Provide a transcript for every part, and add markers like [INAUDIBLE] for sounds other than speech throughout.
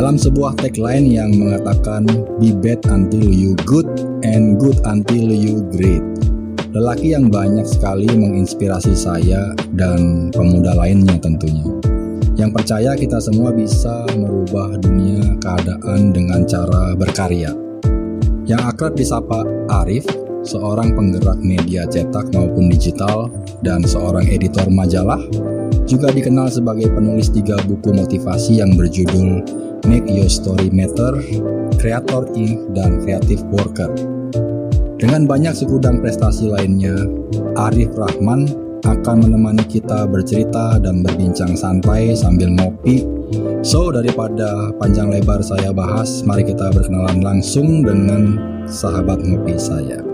dalam sebuah tagline yang mengatakan be bad until you good and good until you great. Lelaki yang banyak sekali menginspirasi saya dan pemuda lainnya tentunya. Yang percaya kita semua bisa merubah dunia keadaan dengan cara berkarya. Yang akrab disapa Arif, seorang penggerak media cetak maupun digital, dan seorang editor majalah, juga dikenal sebagai penulis tiga buku motivasi yang berjudul Make Your Story Matter, Creator Inc., dan Creative Worker. Dengan banyak segudang prestasi lainnya, Arif Rahman akan menemani kita bercerita dan berbincang santai sambil ngopi. So, daripada panjang lebar saya bahas, mari kita berkenalan langsung dengan sahabat ngopi saya.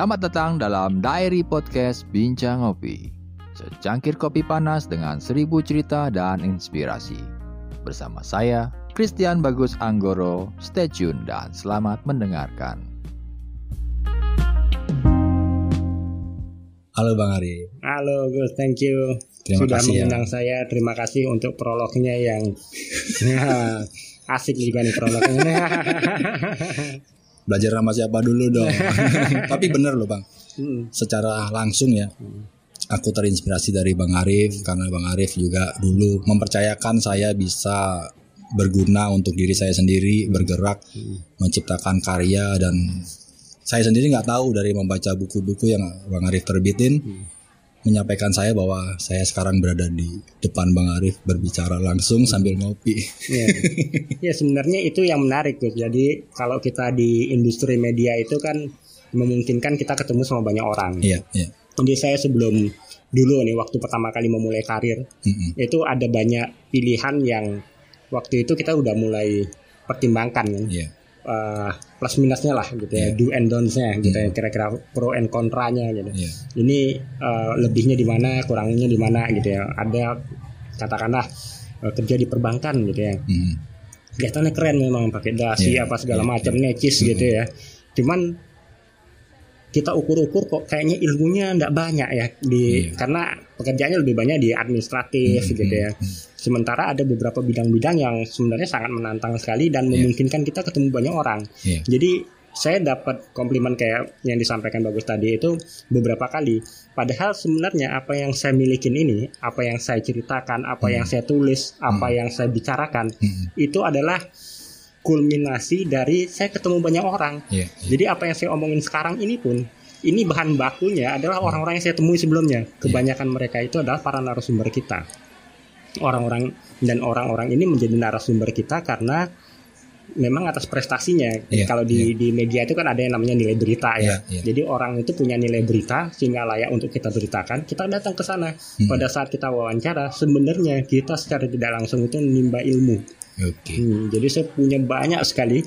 Selamat datang dalam Diary Podcast Bincang Ngopi. Secangkir kopi panas dengan seribu cerita dan inspirasi. Bersama saya, Christian Bagus Anggoro. Stay tune dan selamat mendengarkan. Halo Bang Ari. Halo Gus, thank you Terima sudah kasih ya. mengundang saya. Terima kasih untuk prolognya yang ya, [LAUGHS] asik juga nih prolognya. [LAUGHS] Belajar sama siapa dulu dong. [LAUGHS] Tapi bener loh Bang, Hmm, secara langsung ya. Aku terinspirasi dari Bang Arif karena Bang Arif juga dulu mempercayakan saya bisa berguna untuk diri saya sendiri, bergerak, menciptakan karya dan saya sendiri nggak tahu dari membaca buku-buku yang Bang Arif terbitin menyampaikan saya bahwa saya sekarang berada di depan Bang Arif berbicara langsung sambil ngopi. ya. [LAUGHS] ya sebenarnya itu yang menarik Gus. Jadi kalau kita di industri media itu kan memungkinkan kita ketemu sama banyak orang. Iya, iya. Jadi saya sebelum dulu nih waktu pertama kali memulai karir Mm-mm. itu ada banyak pilihan yang waktu itu kita udah mulai pertimbangkan kan. Iya. Uh, plus minusnya lah gitu ya, Iya. do and don'ts-nya gitu Hmm. ya, kira-kira pro and kontranya gitu. Iya. Ini uh, lebihnya di mana, kurangnya di mana gitu ya. Ada katakanlah uh, kerja di perbankan gitu ya. Mm. Kelihatannya keren memang pakai dasi Iya, apa segala iya, macam iya. necis gitu ya. Cuman kita ukur-ukur kok kayaknya ilmunya ndak banyak ya di Iya. karena pekerjaannya lebih banyak di administratif Hmm, gitu hmm, ya. Sementara ada beberapa bidang-bidang yang sebenarnya sangat menantang sekali dan Iya. memungkinkan kita ketemu banyak orang. Iya. Jadi saya dapat komplimen kayak yang disampaikan bagus tadi itu beberapa kali. Padahal sebenarnya apa yang saya milikin ini, apa yang saya ceritakan, apa Hmm. yang saya tulis, apa yang saya bicarakan, Mm. itu adalah kulminasi dari saya ketemu banyak orang. Iya. iya. Jadi apa yang saya omongin sekarang ini pun ini bahan bakunya adalah orang-orang yang saya temui sebelumnya. Kebanyakan mereka itu adalah para narasumber kita. Orang-orang dan orang-orang ini menjadi narasumber kita karena memang atas prestasinya. Iya, Kalau di di media itu kan ada yang namanya nilai berita ya. Iya, iya. Jadi orang itu punya nilai berita sehingga layak untuk kita beritakan. Kita datang ke sana. Hmm. Pada saat kita wawancara, sebenarnya kita secara tidak langsung itu menimba ilmu. Oke. Hmm, jadi saya punya banyak sekali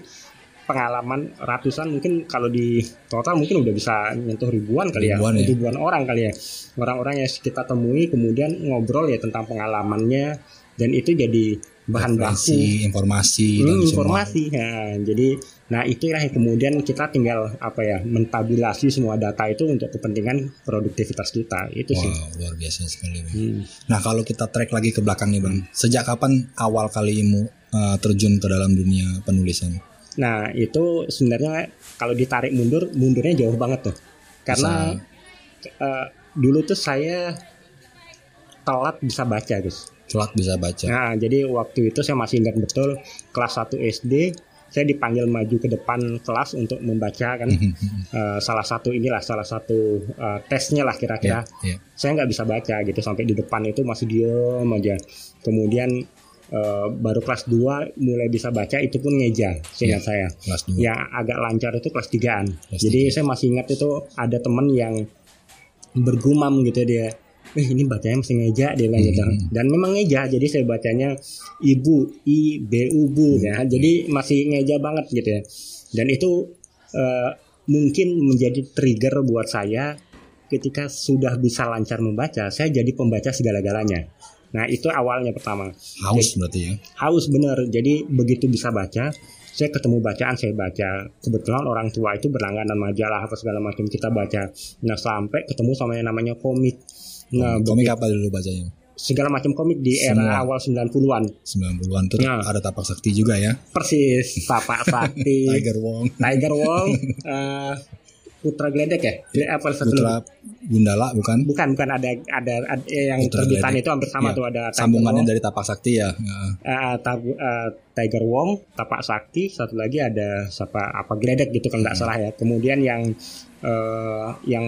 pengalaman ratusan mungkin kalau di total mungkin udah bisa nyentuh ribuan kali Ribuan ya, ya. ribuan orang kali ya orang-orang yang kita temui kemudian ngobrol ya tentang pengalamannya dan itu jadi bahan baku informasi dan Hmm, semua. informasi Nah, jadi nah itulah yang kemudian kita tinggal apa ya mentabulasi semua data itu untuk kepentingan produktivitas kita itu sih Wow, luar biasa sekali. Bang. Hmm. Nah, kalau kita track lagi ke belakang nih, Bang. Sejak kapan awal kalimu uh, terjun ke dalam dunia penulisan? Nah itu sebenarnya kalau ditarik mundur mundurnya jauh banget tuh karena eh, dulu tuh saya telat bisa baca Gus. Telat bisa baca. Nah jadi waktu itu saya masih ingat betul kelas 1 SD saya dipanggil maju ke depan kelas untuk membaca kan Eh, salah satu inilah salah satu eh, tesnya lah kira-kira Iya, iya. saya nggak bisa baca gitu sampai di depan itu masih diem aja kemudian eh, baru kelas 2 mulai bisa baca itu pun ngeja seingat Iya. saya Kelas 2. yang agak lancar itu kelas 3an. Kelas Jadi tiga. saya masih ingat itu ada teman yang bergumam gitu dia. Eh ini bacanya mesti ngeja dia bilang gitu. Hmm. Dan memang ngeja jadi saya bacanya ibu i b u bu Hmm. ya. Jadi masih ngeja banget gitu ya. Dan itu eh, mungkin menjadi trigger buat saya ketika sudah bisa lancar membaca, saya jadi pembaca segala-galanya. Nah, itu awalnya pertama Haus berarti ya. haus bener jadi begitu bisa baca saya ketemu bacaan saya baca kebetulan orang tua itu berlangganan majalah apa segala macam kita baca nah sampai ketemu sama yang namanya komik nah komik apa dulu bacanya? segala macam komik di era Semua. awal 90-an 90-an tuh Nah. ada tapak sakti juga ya. persis Tapak [LAUGHS] Sakti Tiger Wong, Tiger Wong [LAUGHS] eh, Putra Gledek ya apa satu Putra Gundala bukan? bukan bukan ada ada, ada yang Putra terbitan Gledek. itu hampir sama Iya. tuh ada Tiger Sambungannya Wong, dari tapak sakti ya. Tab- eh, Tiger Wong, Tapak Sakti, satu lagi ada siapa apa Gledek gitu kalau Hmm. nggak salah ya. Kemudian yang eh, yang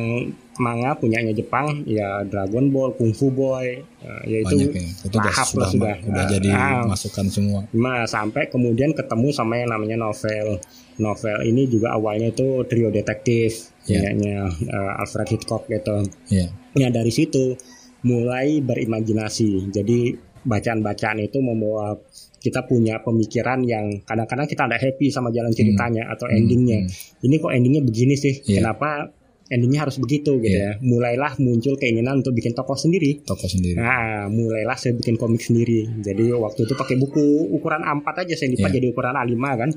manga punyanya Jepang ya Dragon Ball, Kung Fu Boy, eh, yaitu banyak ya. Itu udah lahap sudah, sudah. udah Ah, jadi ah. masukan semua. Nah, sampai kemudian ketemu sama yang namanya novel. Novel ini juga awalnya itu trio detektif, Iya. punyanya eh, Alfred Hitchcock gitu. Iya. Ya dari situ mulai berimajinasi. Jadi bacaan-bacaan itu membawa kita punya pemikiran yang kadang-kadang kita ada happy sama jalan ceritanya atau Hmm, endingnya. hmm. Ini kok endingnya begini sih? Iya. Kenapa endingnya harus begitu gitu Iya. ya? Mulailah muncul keinginan untuk bikin tokoh sendiri. Toko sendiri. Nah, mulailah saya bikin komik sendiri. Jadi waktu itu pakai buku ukuran A4 aja saya lipat Iya. jadi ukuran A5 kan.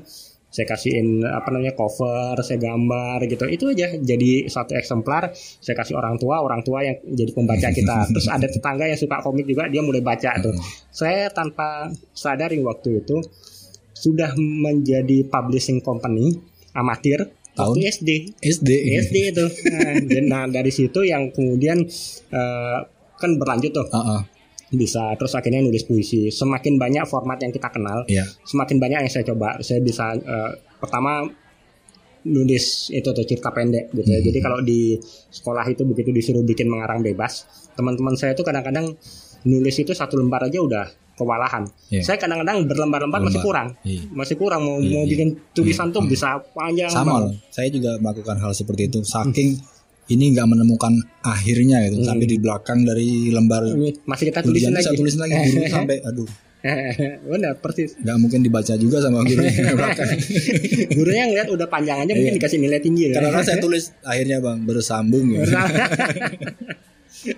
Saya kasihin apa namanya cover, saya gambar gitu. Itu aja jadi satu eksemplar. Saya kasih orang tua, orang tua yang jadi pembaca kita. [LAUGHS] Terus ada tetangga yang suka komik juga, dia mulai baca tuh. Saya tanpa sadari waktu itu sudah menjadi publishing company amatir Tahun? waktu SD. SD. SD itu. [LAUGHS] Nah, dan- nah, dari situ yang kemudian eh, kan berlanjut tuh Ah, ah. Bisa terus akhirnya nulis puisi. Semakin banyak format yang kita kenal, Iya. semakin banyak yang saya coba. Saya bisa eh, pertama nulis itu tuh cerita pendek gitu ya. Hmm. Jadi kalau di sekolah itu begitu disuruh bikin mengarang bebas, teman-teman saya itu kadang-kadang nulis itu satu lembar aja udah kewalahan. Iya. Saya kadang-kadang berlembar-lembar masih kurang. Iya. Masih kurang mau Iya, mau iya. bikin tulisan Iya, tuh iya. bisa panjang Sama loh. Saya juga melakukan hal seperti itu. Saking ini nggak menemukan akhirnya gitu. Hmm. Sampai di belakang dari lembar Masih kita tulisin ujian lagi. saya tulisin lagi guru [LAUGHS] sampai aduh [LAUGHS] Benar, persis. nggak mungkin dibaca juga sama [LAUGHS] guru. Gurunya ngeliat udah panjang aja mungkin Iya. dikasih nilai tinggi ya. Karena kan saya tulis akhirnya bang bersambung ya.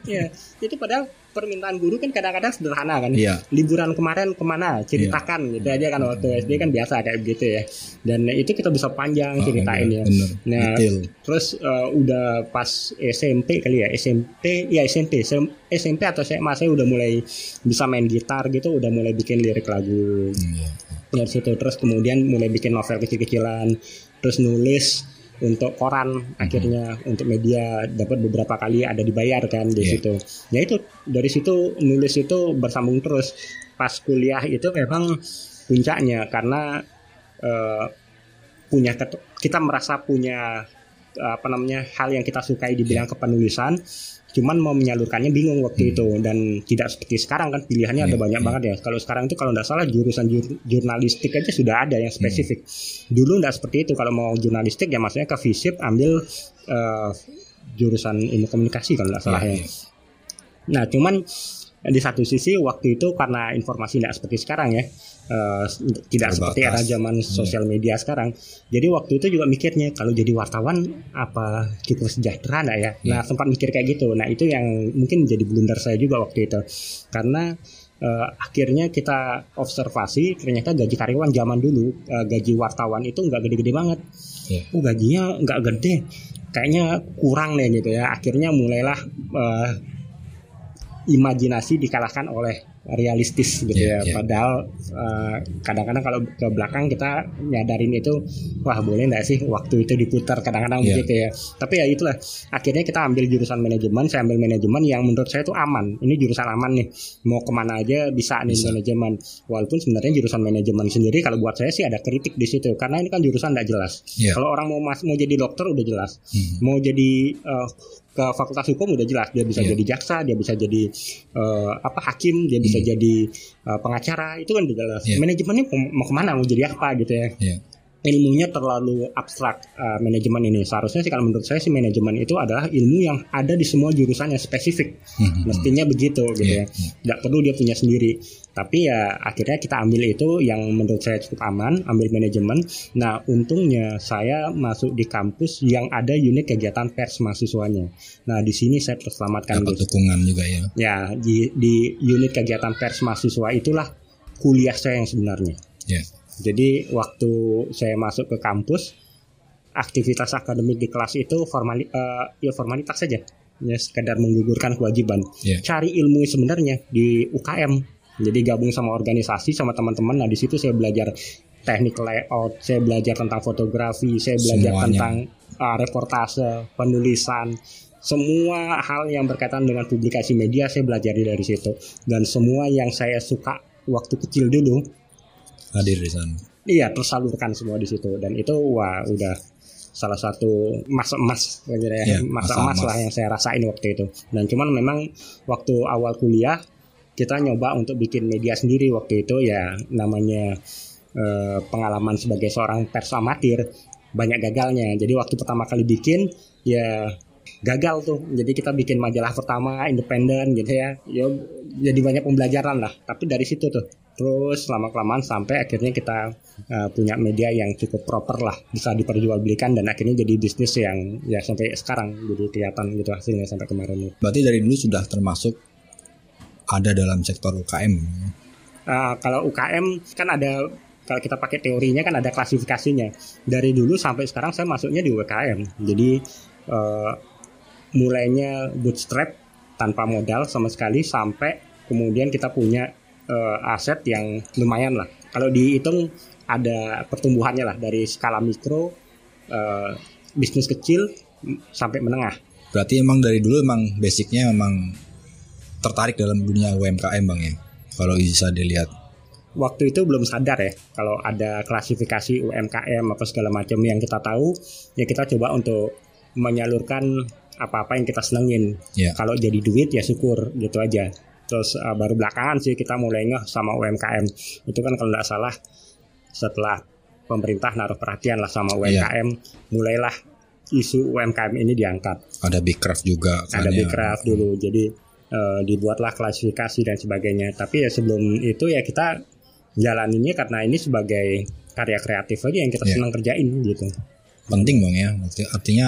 Ya, itu padahal permintaan guru kan kadang-kadang sederhana kan. Iya. Liburan kemarin ke mana? Ceritakan gitu aja kan waktu SD kan biasa kayak begitu ya. Dan itu kita bisa panjang Oh, ceritain iya, ya. Bener. Nah, Detail. Terus eh, udah pas SMP kali ya, SMP, ya SMP, SMP atau SMA saya udah mulai bisa main gitar gitu, udah mulai bikin lirik lagu iya. dari situ terus kemudian mulai bikin novel kecil-kecilan terus nulis untuk koran akhirnya untuk media dapat beberapa kali ada dibayar kan di Iya. situ. Ya itu dari situ nulis itu bersambung terus. Pas kuliah itu memang puncaknya karena eh, punya kita merasa punya apa namanya hal yang kita sukai di bidang kepenulisan cuman mau menyalurkannya bingung waktu itu dan tidak seperti sekarang kan pilihannya ada Iya, banyak iya. banget ya kalau sekarang itu kalau nggak salah jurusan jur- jurnalistik aja sudah ada yang spesifik Hmm. dulu nggak seperti itu kalau mau jurnalistik ya maksudnya ke FISIP ambil eh, jurusan ilmu komunikasi kalau nggak salah Iya, ya iya. Nah, cuman di satu sisi waktu itu karena informasi tidak seperti sekarang ya, eh, tidak Terbatas. seperti era zaman sosial media sekarang. Jadi waktu itu juga mikirnya kalau jadi wartawan apa cukup sejahtera nggak ya? Nah, sempat mikir kayak gitu. Nah, itu yang mungkin jadi blunder saya juga waktu itu. Karena eh, akhirnya kita observasi ternyata gaji karyawan zaman dulu eh, gaji wartawan itu nggak gede-gede banget. Iya. Oh gajinya nggak gede, kayaknya kurang deh gitu ya. Akhirnya mulailah eh, imajinasi dikalahkan oleh realistis gitu Iya, ya. iya. Padahal eh, kadang-kadang kalau ke belakang kita nyadarin itu, wah boleh nggak sih waktu itu diputar kadang-kadang Iya. begitu ya. Tapi ya itulah. Akhirnya kita ambil jurusan manajemen, saya ambil manajemen yang menurut saya itu aman. Ini jurusan aman nih. Mau ke mana aja bisa nih Bisa. manajemen. Walaupun sebenarnya jurusan manajemen sendiri kalau buat saya sih ada kritik di situ karena ini kan jurusan nggak jelas. Iya. Kalau orang mau mas mau jadi dokter udah jelas Hmm. mau jadi eh, ke fakultas hukum udah jelas dia bisa Iya. jadi jaksa dia bisa jadi eh, apa hakim dia bisa Hmm. jadi eh, pengacara itu kan udah jelas Iya. manajemennya mau, ke mana mau jadi apa gitu ya Iya. Ilmunya terlalu abstrak eh, manajemen ini seharusnya sih kalau menurut saya sih manajemen itu adalah ilmu yang ada di semua jurusan yang spesifik Hmm. mestinya begitu gitu ya Iya, iya. tidak perlu dia punya sendiri tapi ya akhirnya kita ambil itu yang menurut saya cukup aman ambil manajemen nah untungnya saya masuk di kampus yang ada unit kegiatan pers mahasiswanya nah di sini saya terselamatkan Dapat Gus. dukungan juga ya. ya di, di unit kegiatan pers mahasiswa itulah kuliah saya yang sebenarnya Iya. Jadi waktu saya masuk ke kampus, aktivitas akademik di kelas itu formali, uh, ya formalitas saja, ya sekedar menggugurkan kewajiban. Yeah. Cari ilmu sebenarnya di UKM. Jadi gabung sama organisasi sama teman-teman. Nah di situ saya belajar teknik layout, saya belajar tentang fotografi, saya belajar Semuanya. tentang uh, reportase, penulisan, semua hal yang berkaitan dengan publikasi media saya belajar dari situ. Dan semua yang saya suka waktu kecil dulu, Hadir di sana. iya tersalurkan semua di situ. Dan itu wah udah salah satu masa emas ya, ya. Masa masa emas emas. lah yang saya rasain waktu itu. Dan cuman memang waktu awal kuliah kita nyoba untuk bikin media sendiri waktu itu ya namanya eh, pengalaman sebagai seorang pers amatir banyak gagalnya. Jadi waktu pertama kali bikin ya gagal tuh. Jadi kita bikin majalah pertama independen gitu ya. Ya jadi banyak pembelajaran lah. Tapi dari situ tuh terus lama kelamaan sampai akhirnya kita eh, punya media yang cukup proper lah bisa diperjualbelikan dan akhirnya jadi bisnis yang ya sampai sekarang jadi kelihatan gitu hasilnya sampai kemarin ini. Berarti dari dulu sudah termasuk ada dalam sektor UKM. Ah, kalau UKM kan ada kalau kita pakai teorinya kan ada klasifikasinya. Dari dulu sampai sekarang saya masuknya di UKM. Jadi eh, mulainya bootstrap tanpa modal sama sekali sampai kemudian kita punya eh, aset yang lumayan lah. Kalau dihitung ada pertumbuhannya lah dari skala mikro eh, bisnis kecil sampai menengah. Berarti emang dari dulu emang basicnya memang tertarik dalam dunia UMKM bang ya. Kalau bisa dilihat. waktu itu belum sadar ya kalau ada klasifikasi UMKM apa segala macam yang kita tahu ya kita coba untuk menyalurkan apa-apa yang kita senengin Ya. kalau jadi duit ya syukur gitu aja terus uh, baru belakangan sih kita mulai ngeh sama UMKM itu kan kalau nggak salah setelah pemerintah naruh perhatian lah sama UMKM mulailah isu UMKM ini diangkat. Ada Big Craft juga. kan ada ya. Bcraft dulu. Jadi eh, dibuatlah klasifikasi dan sebagainya. Tapi ya sebelum itu ya kita jalaninnya karena ini sebagai karya kreatif aja yang kita Iya. senang kerjain gitu. Penting bang ya. Arti- artinya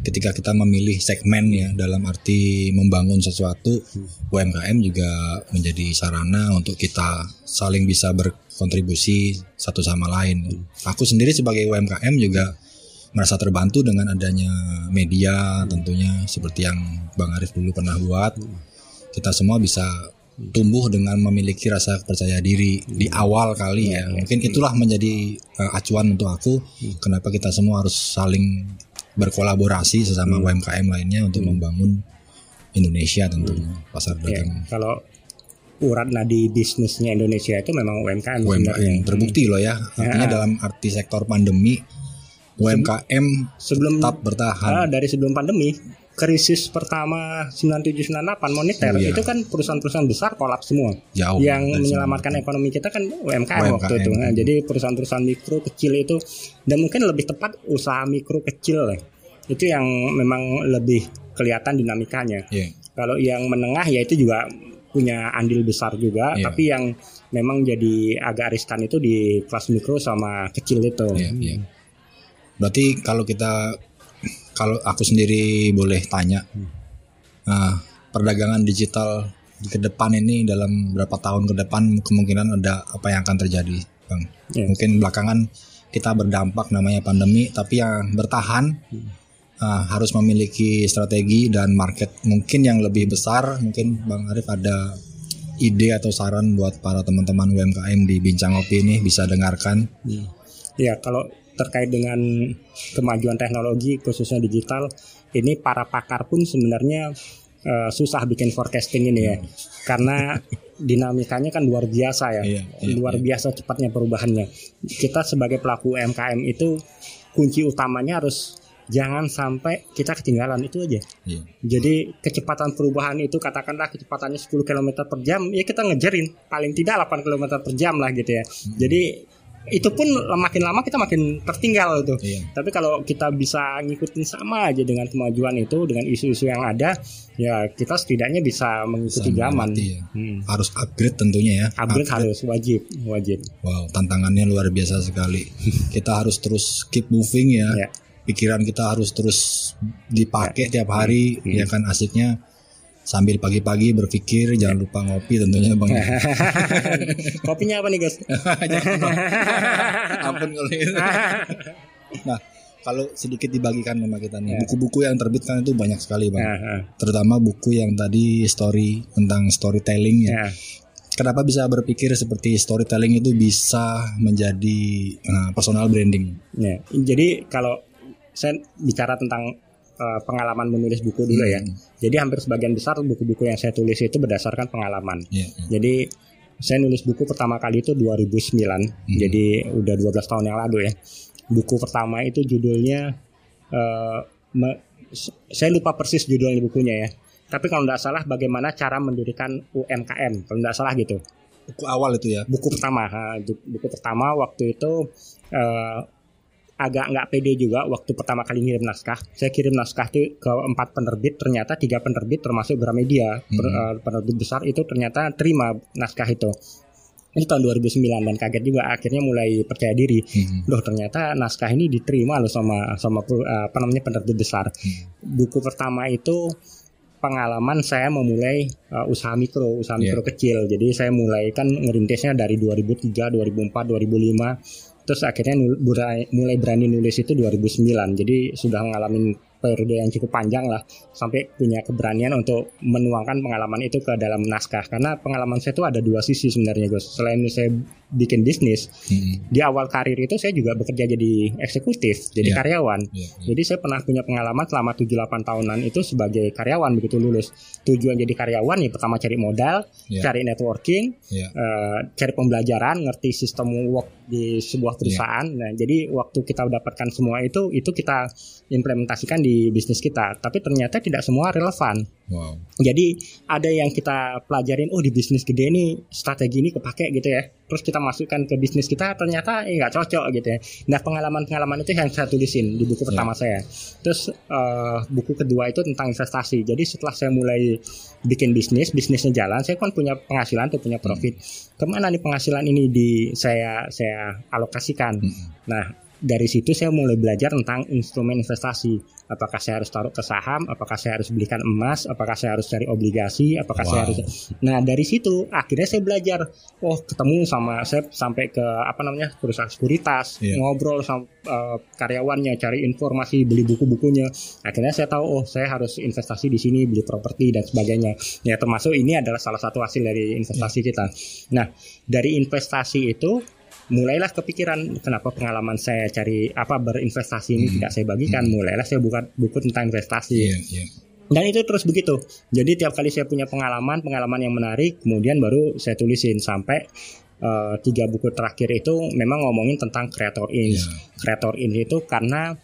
ketika kita memilih segmen ya dalam arti membangun sesuatu UMKM juga menjadi sarana untuk kita saling bisa berkontribusi satu sama lain. Aku sendiri sebagai UMKM juga merasa terbantu dengan adanya media tentunya seperti yang Bang Arif dulu pernah buat. Kita semua bisa tumbuh dengan memiliki rasa percaya diri di awal kali ya. Mungkin itulah menjadi uh, acuan untuk aku kenapa kita semua harus saling berkolaborasi sesama UMKM lainnya untuk membangun Indonesia tentunya pasar ya dagang. kalau urat nadi bisnisnya Indonesia itu memang UMKM UMKM sebenarnya. Terbukti loh ya. Artinya Ya. dalam arti sektor pandemi UMKM sebelum tetap bertahan. Ah, dari sebelum pandemi krisis pertama 9798 moneter iya. itu kan perusahaan-perusahaan besar kolaps semua jauh yang menyelamatkan semua. ekonomi kita kan UMKM, UMKM. waktu itu. Nah, jadi perusahaan-perusahaan mikro kecil itu dan mungkin lebih tepat usaha mikro kecil lah. Itu yang memang lebih kelihatan dinamikanya. Iya. Kalau yang menengah ya itu juga punya andil besar juga, Iya. tapi yang memang jadi agak riskan itu di kelas mikro sama kecil itu. Iya, iya. Berarti kalau kita kalau aku sendiri boleh tanya, nah, perdagangan digital di ke depan ini dalam berapa tahun ke depan kemungkinan ada apa yang akan terjadi, bang? Iya. Mungkin belakangan kita berdampak namanya pandemi, tapi yang bertahan ah, harus memiliki strategi dan market mungkin yang lebih besar. Mungkin bang Arif ada ide atau saran buat para teman-teman UMKM di Bincang Kopi ini bisa dengarkan. Ya, kalau terkait dengan kemajuan teknologi khususnya digital, ini para pakar pun sebenarnya eh, susah bikin forecasting ini ya. Karena [LAUGHS] dinamikanya kan luar biasa ya. Iya, iya, luar biasa cepatnya perubahannya. Kita sebagai pelaku UMKM itu kunci utamanya harus jangan sampai kita ketinggalan itu aja. Iya. Jadi kecepatan perubahan itu katakanlah kecepatannya 10 km per jam, ya kita ngejarin paling tidak 8 km per jam lah gitu ya. Jadi itu pun makin lama kita makin tertinggal tuh. Iya. Tapi kalau kita bisa ngikutin sama aja dengan kemajuan itu, dengan isu-isu yang ada, ya kita setidaknya bisa mengikuti Bisa zaman. ya. Hmm. harus upgrade tentunya ya. Upgrade harus wajib, wajib. Wow, tantangannya luar biasa sekali. [LAUGHS] kita harus terus keep moving ya. Ya. Pikiran kita harus terus dipakai tiap hari Hmm. ya kan asiknya sambil pagi-pagi berpikir jangan lupa ngopi tentunya bang. [LAUGHS] Kopinya apa nih guys? [LAUGHS] Ampun kalau itu. [LAUGHS] Nah kalau sedikit dibagikan sama kita nih buku-buku yang terbit kan itu banyak sekali bang. Ya, ya. Terutama buku yang tadi story tentang storytelling ya. Ya. Kenapa bisa berpikir seperti storytelling itu bisa menjadi uh, personal branding? Ya, jadi kalau saya bicara tentang uh, pengalaman menulis buku dulu ya. Hmm. Jadi hampir sebagian besar buku-buku yang saya tulis itu berdasarkan pengalaman. Ya, ya. Jadi saya nulis buku pertama kali itu 2009. Jadi udah 12 tahun yang lalu ya. Buku pertama itu judulnya eh, me- saya lupa persis judulnya bukunya ya. Tapi kalau nggak salah bagaimana cara mendirikan UMKM, kalau nggak salah gitu Buku awal itu ya. buku pertama ha, buku pertama waktu itu eh, agak nggak pede juga waktu pertama kali ngirim naskah saya kirim naskah itu ke empat penerbit ternyata tiga penerbit termasuk Gramedia per- eh, penerbit besar itu ternyata terima naskah itu itu tahun 2009 dan kaget juga akhirnya mulai percaya diri Hmm. loh ternyata naskah ini diterima loh sama sama eh, apa namanya penerbit besar buku pertama itu pengalaman saya memulai uh, usaha mikro, usaha Iya. mikro kecil. Jadi saya mulai kan ngerintisnya dari 2003, 2004, 2005. Terus akhirnya mulai berani nulis itu 2009. Jadi sudah ngalamin periode yang cukup panjang lah sampai punya keberanian untuk menuangkan pengalaman itu ke dalam naskah. Karena pengalaman saya itu ada dua sisi sebenarnya, Gus. Selain saya bikin bisnis, Hmm. di awal karir itu saya juga bekerja jadi eksekutif, jadi Iya. karyawan. Ya, ya. Jadi saya pernah punya pengalaman selama 7-8 tahunan itu sebagai karyawan begitu lulus. Tujuan jadi karyawan ya pertama cari modal, Iya. cari networking, Ya. eh, cari pembelajaran, ngerti sistem work di sebuah perusahaan. Nah, jadi waktu kita dapatkan semua itu, itu kita implementasikan di bisnis kita. Tapi ternyata tidak semua relevan. Wow. Jadi ada yang kita pelajarin, oh di bisnis gede nih strategi ini kepake gitu ya. Terus kita masukkan ke bisnis kita, ternyata eh nggak cocok gitu ya. Nah pengalaman-pengalaman itu yang saya tulisin di buku pertama saya. Terus eh, buku kedua itu tentang investasi. Jadi setelah saya mulai bikin bisnis, bisnisnya jalan, saya kan punya penghasilan tuh punya profit. Ke mana nih penghasilan ini di saya saya alokasikan? Hmm. Nah, dari situ saya mulai belajar tentang instrumen investasi. Apakah saya harus taruh ke saham? Apakah saya harus belikan emas? Apakah saya harus cari obligasi? Apakah saya Wow. harus Nah, dari situ akhirnya saya belajar. Oh, ketemu sama saya sampai ke apa namanya? perusahaan sekuritas, Iya. ngobrol sama eh, karyawannya, cari informasi, beli buku-bukunya. Akhirnya saya tahu oh, saya harus investasi di sini, beli properti dan sebagainya. Ya, termasuk ini adalah salah satu hasil dari investasi kita. Nah, dari investasi itu mulailah kepikiran kenapa pengalaman saya cari apa berinvestasi ini Hmm. tidak saya bagikan. Mulailah saya buka buku tentang investasi. Iya, iya. dan itu terus begitu. Jadi tiap kali saya punya pengalaman pengalaman yang menarik kemudian baru saya tulisin sampai eh, tiga buku terakhir itu memang ngomongin tentang creator ins Iya. creator ins itu karena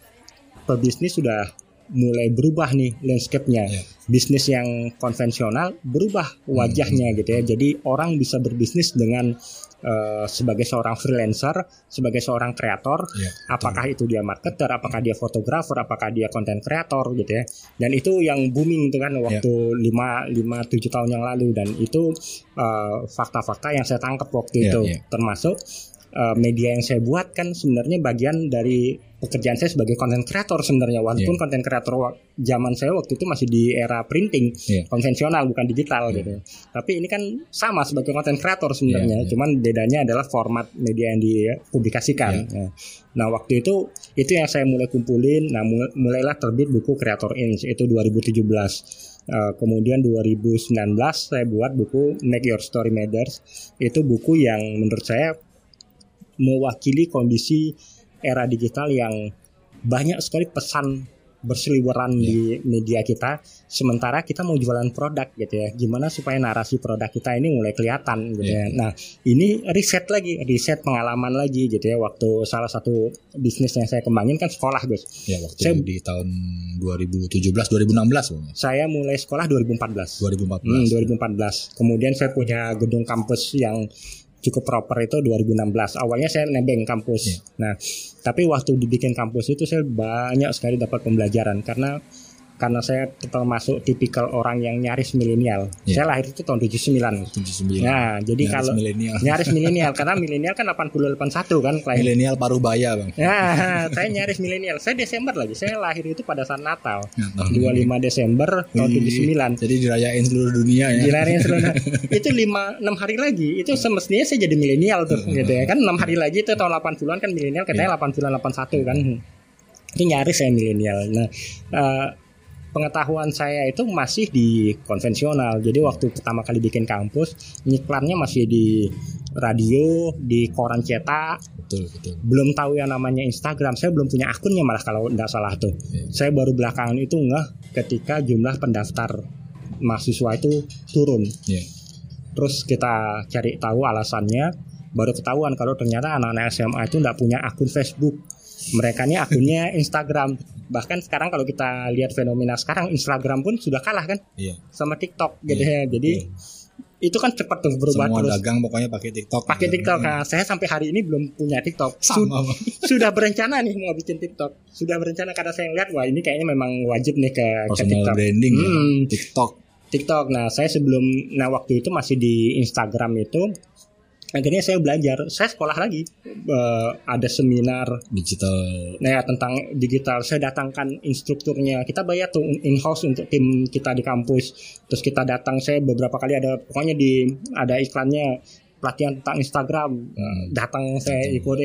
pebisnis sudah mulai berubah nih landscape-nya. Iya. bisnis yang konvensional berubah wajahnya gitu ya. Jadi orang bisa berbisnis dengan eh, sebagai seorang freelancer sebagai seorang kreator Iya, apakah itu dia marketer, apakah dia fotografer, apakah dia konten kreator gitu ya. Dan itu yang booming itu kan waktu 5 5 7 tahun yang lalu dan itu uh, fakta-fakta yang saya tangkap waktu Iya, itu iya. termasuk uh, media yang saya buat kan sebenarnya bagian dari pekerjaan saya sebagai konten kreator sebenarnya walaupun konten kreator wa- zaman saya waktu itu masih di era printing Iya. konvensional bukan digital Iya. gitu. Tapi ini kan sama sebagai konten kreator sebenarnya, Iya, iya. cuman bedanya adalah format media yang dipublikasikan. Iya. Nah, waktu itu itu yang saya mulai kumpulin. Nah mul- mulailah terbit buku Creator Inc itu 2017. Eh, kemudian 2019 saya buat buku Make Your Story Matters. Itu buku yang menurut saya mewakili kondisi era digital yang banyak sekali pesan berseliweran di media kita. Sementara kita mau jualan produk gitu ya. Gimana supaya narasi produk kita ini mulai kelihatan gitu ya. Nah ini riset lagi riset pengalaman lagi gitu ya. Waktu salah satu bisnis yang saya kembangin kan sekolah Gus. Ya waktu Saya- di tahun 2017 2016 Bang. saya mulai sekolah 2014 2014. Hmm, 2014. Kemudian saya punya gedung kampus yang cukup proper itu 2016. Awalnya saya nebeng kampus. Iya. Nah, tapi waktu dibikin kampus itu saya banyak sekali dapat pembelajaran karena karena saya termasuk tipikal orang yang nyaris milenial. Iya. Saya lahir itu tahun 79. 79. Nah, jadi Nyaris kalau milenial. nyaris [LAUGHS] milenial karena milenial kan 80 81 kan klien. Milenial paruh baya, Bang. Ya, [LAUGHS] saya nyaris milenial. Saya Desember lagi. Saya lahir itu pada saat Natal. Nah, tahun 25 Desember tahun Wih, 79. Jadi dirayain seluruh dunia ya. Dilarin seluruh [LAUGHS] itu 5 6 hari lagi itu semestinya saya jadi milenial tuh gitu ya kan 6 hari lagi itu tahun 80-an kan milenial katanya 80 81 kan itu nyaris saya milenial nah eh, pengetahuan saya itu masih di konvensional jadi waktu pertama kali bikin kampus nyiklannya masih di radio di koran cetak Betul, betul. belum tahu yang namanya Instagram saya belum punya akunnya malah kalau tidak salah tuh Iya. saya baru belakangan itu ngeh ketika jumlah pendaftar mahasiswa itu turun Iya. terus kita cari tahu alasannya baru ketahuan kalau ternyata anak-anak SMA itu tidak punya akun Facebook mereka ini akunnya Instagram bahkan sekarang kalau kita lihat fenomena sekarang Instagram pun sudah kalah kan Iya. sama TikTok gitu Iya, ya jadi itu kan cepat tuh berubah Semua terus dagang pokoknya pakai TikTok. pakai. TikTok nah, saya sampai hari ini belum punya TikTok Sama, sudah berencana nih mau bikin TikTok sudah berencana karena saya lihat wah ini kayaknya memang wajib nih ke, ke TikTok branding ya. Hmm. TikTok. TikTok. Nah, saya sebelum nah waktu itu masih di Instagram itu akhirnya saya belajar. Saya sekolah lagi. Eh, ada seminar digital nah ya, tentang digital. Saya datangkan instrukturnya. Kita bayar tuh in house untuk tim kita di kampus. Terus kita datang saya beberapa kali ada pokoknya di ada iklannya pelatihan tentang Instagram. Hmm. Datang saya Betul. ikut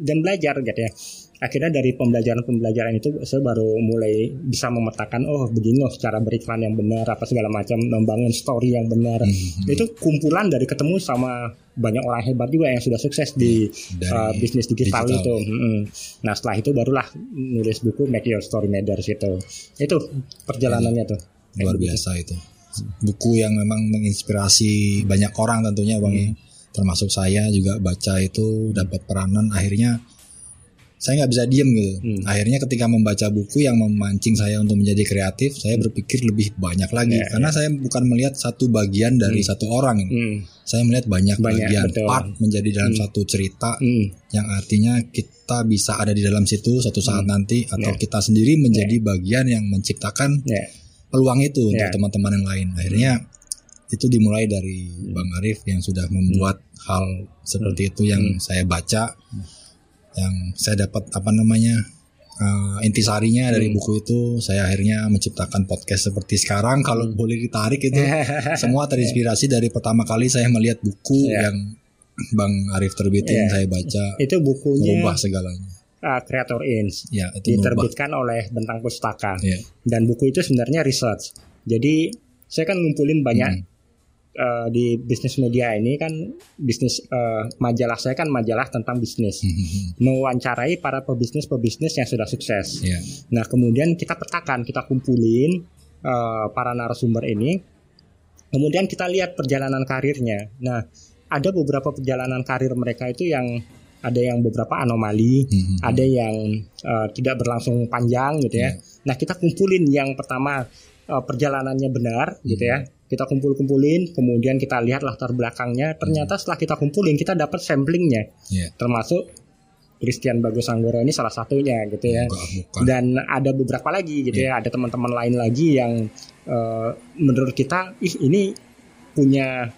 dan belajar gitu ya. Akhirnya dari pembelajaran-pembelajaran itu saya baru mulai bisa memetakan oh begini loh cara beriklan yang benar apa segala macam membangun story yang benar. Hmm. Itu kumpulan dari ketemu sama banyak orang hebat juga yang sudah sukses di Dari uh, bisnis digital, digital. itu. Mm-mm. Nah setelah itu barulah nulis buku Make Your Story Matters itu. Itu perjalanannya tuh. luar biasa itu. Buku yang memang menginspirasi banyak orang tentunya Bang ya. Termasuk saya juga baca itu dapat peranan akhirnya saya nggak bisa diem gitu. Hmm. Akhirnya ketika membaca buku yang memancing saya untuk menjadi kreatif, saya berpikir lebih banyak lagi Ya, karena saya bukan melihat satu bagian dari satu orang ini. Hmm. Saya melihat banyak, Banyak, bagian betul. part menjadi dalam Hmm. satu cerita Hmm. yang artinya kita bisa ada di dalam situ suatu saat Hmm. nanti atau Ya. kita sendiri menjadi bagian yang menciptakan Ya. peluang itu untuk teman-teman yang lain. Akhirnya itu dimulai dari Bang Arif yang sudah membuat hal seperti itu yang Hmm. saya baca, yang saya dapat apa namanya uh, intisarinya dari Hmm. buku itu. Saya akhirnya menciptakan podcast seperti sekarang. Kalau Hmm. boleh ditarik itu [LAUGHS] semua terinspirasi dari pertama kali saya melihat buku Ya. yang Bang Arif terbitin Ya. saya baca itu bukunya merubah segalanya. uh, Creator Inc. Ya itu diterbitkan oleh Bentang Pustaka. Ya. Dan buku itu sebenarnya research. Jadi saya kan ngumpulin banyak Hmm. Uh, di bisnis media ini kan bisnis uh, majalah saya kan majalah tentang bisnis. [LAUGHS] Mewawancarai para pebisnis-pebisnis yang sudah sukses. Ya. Nah, kemudian kita petakan, kita kumpulin uh, para narasumber ini. Kemudian kita lihat perjalanan karirnya. Nah, ada beberapa perjalanan karir mereka itu yang ada yang beberapa anomali, Mhm. ada yang uh, tidak berlangsung panjang gitu ya. Nah, kita kumpulin yang pertama uh, perjalanannya benar gitu ya. Kita kumpul-kumpulin, kemudian kita lihat latar belakangnya. Ternyata setelah kita kumpulin, kita dapat samplingnya, Ya. termasuk Christian Bagus Anggoro ini salah satunya gitu ya Bukan, bukan. dan ada beberapa lagi gitu Iya. ya ada teman-teman lain lagi yang eh, menurut kita ih ini punya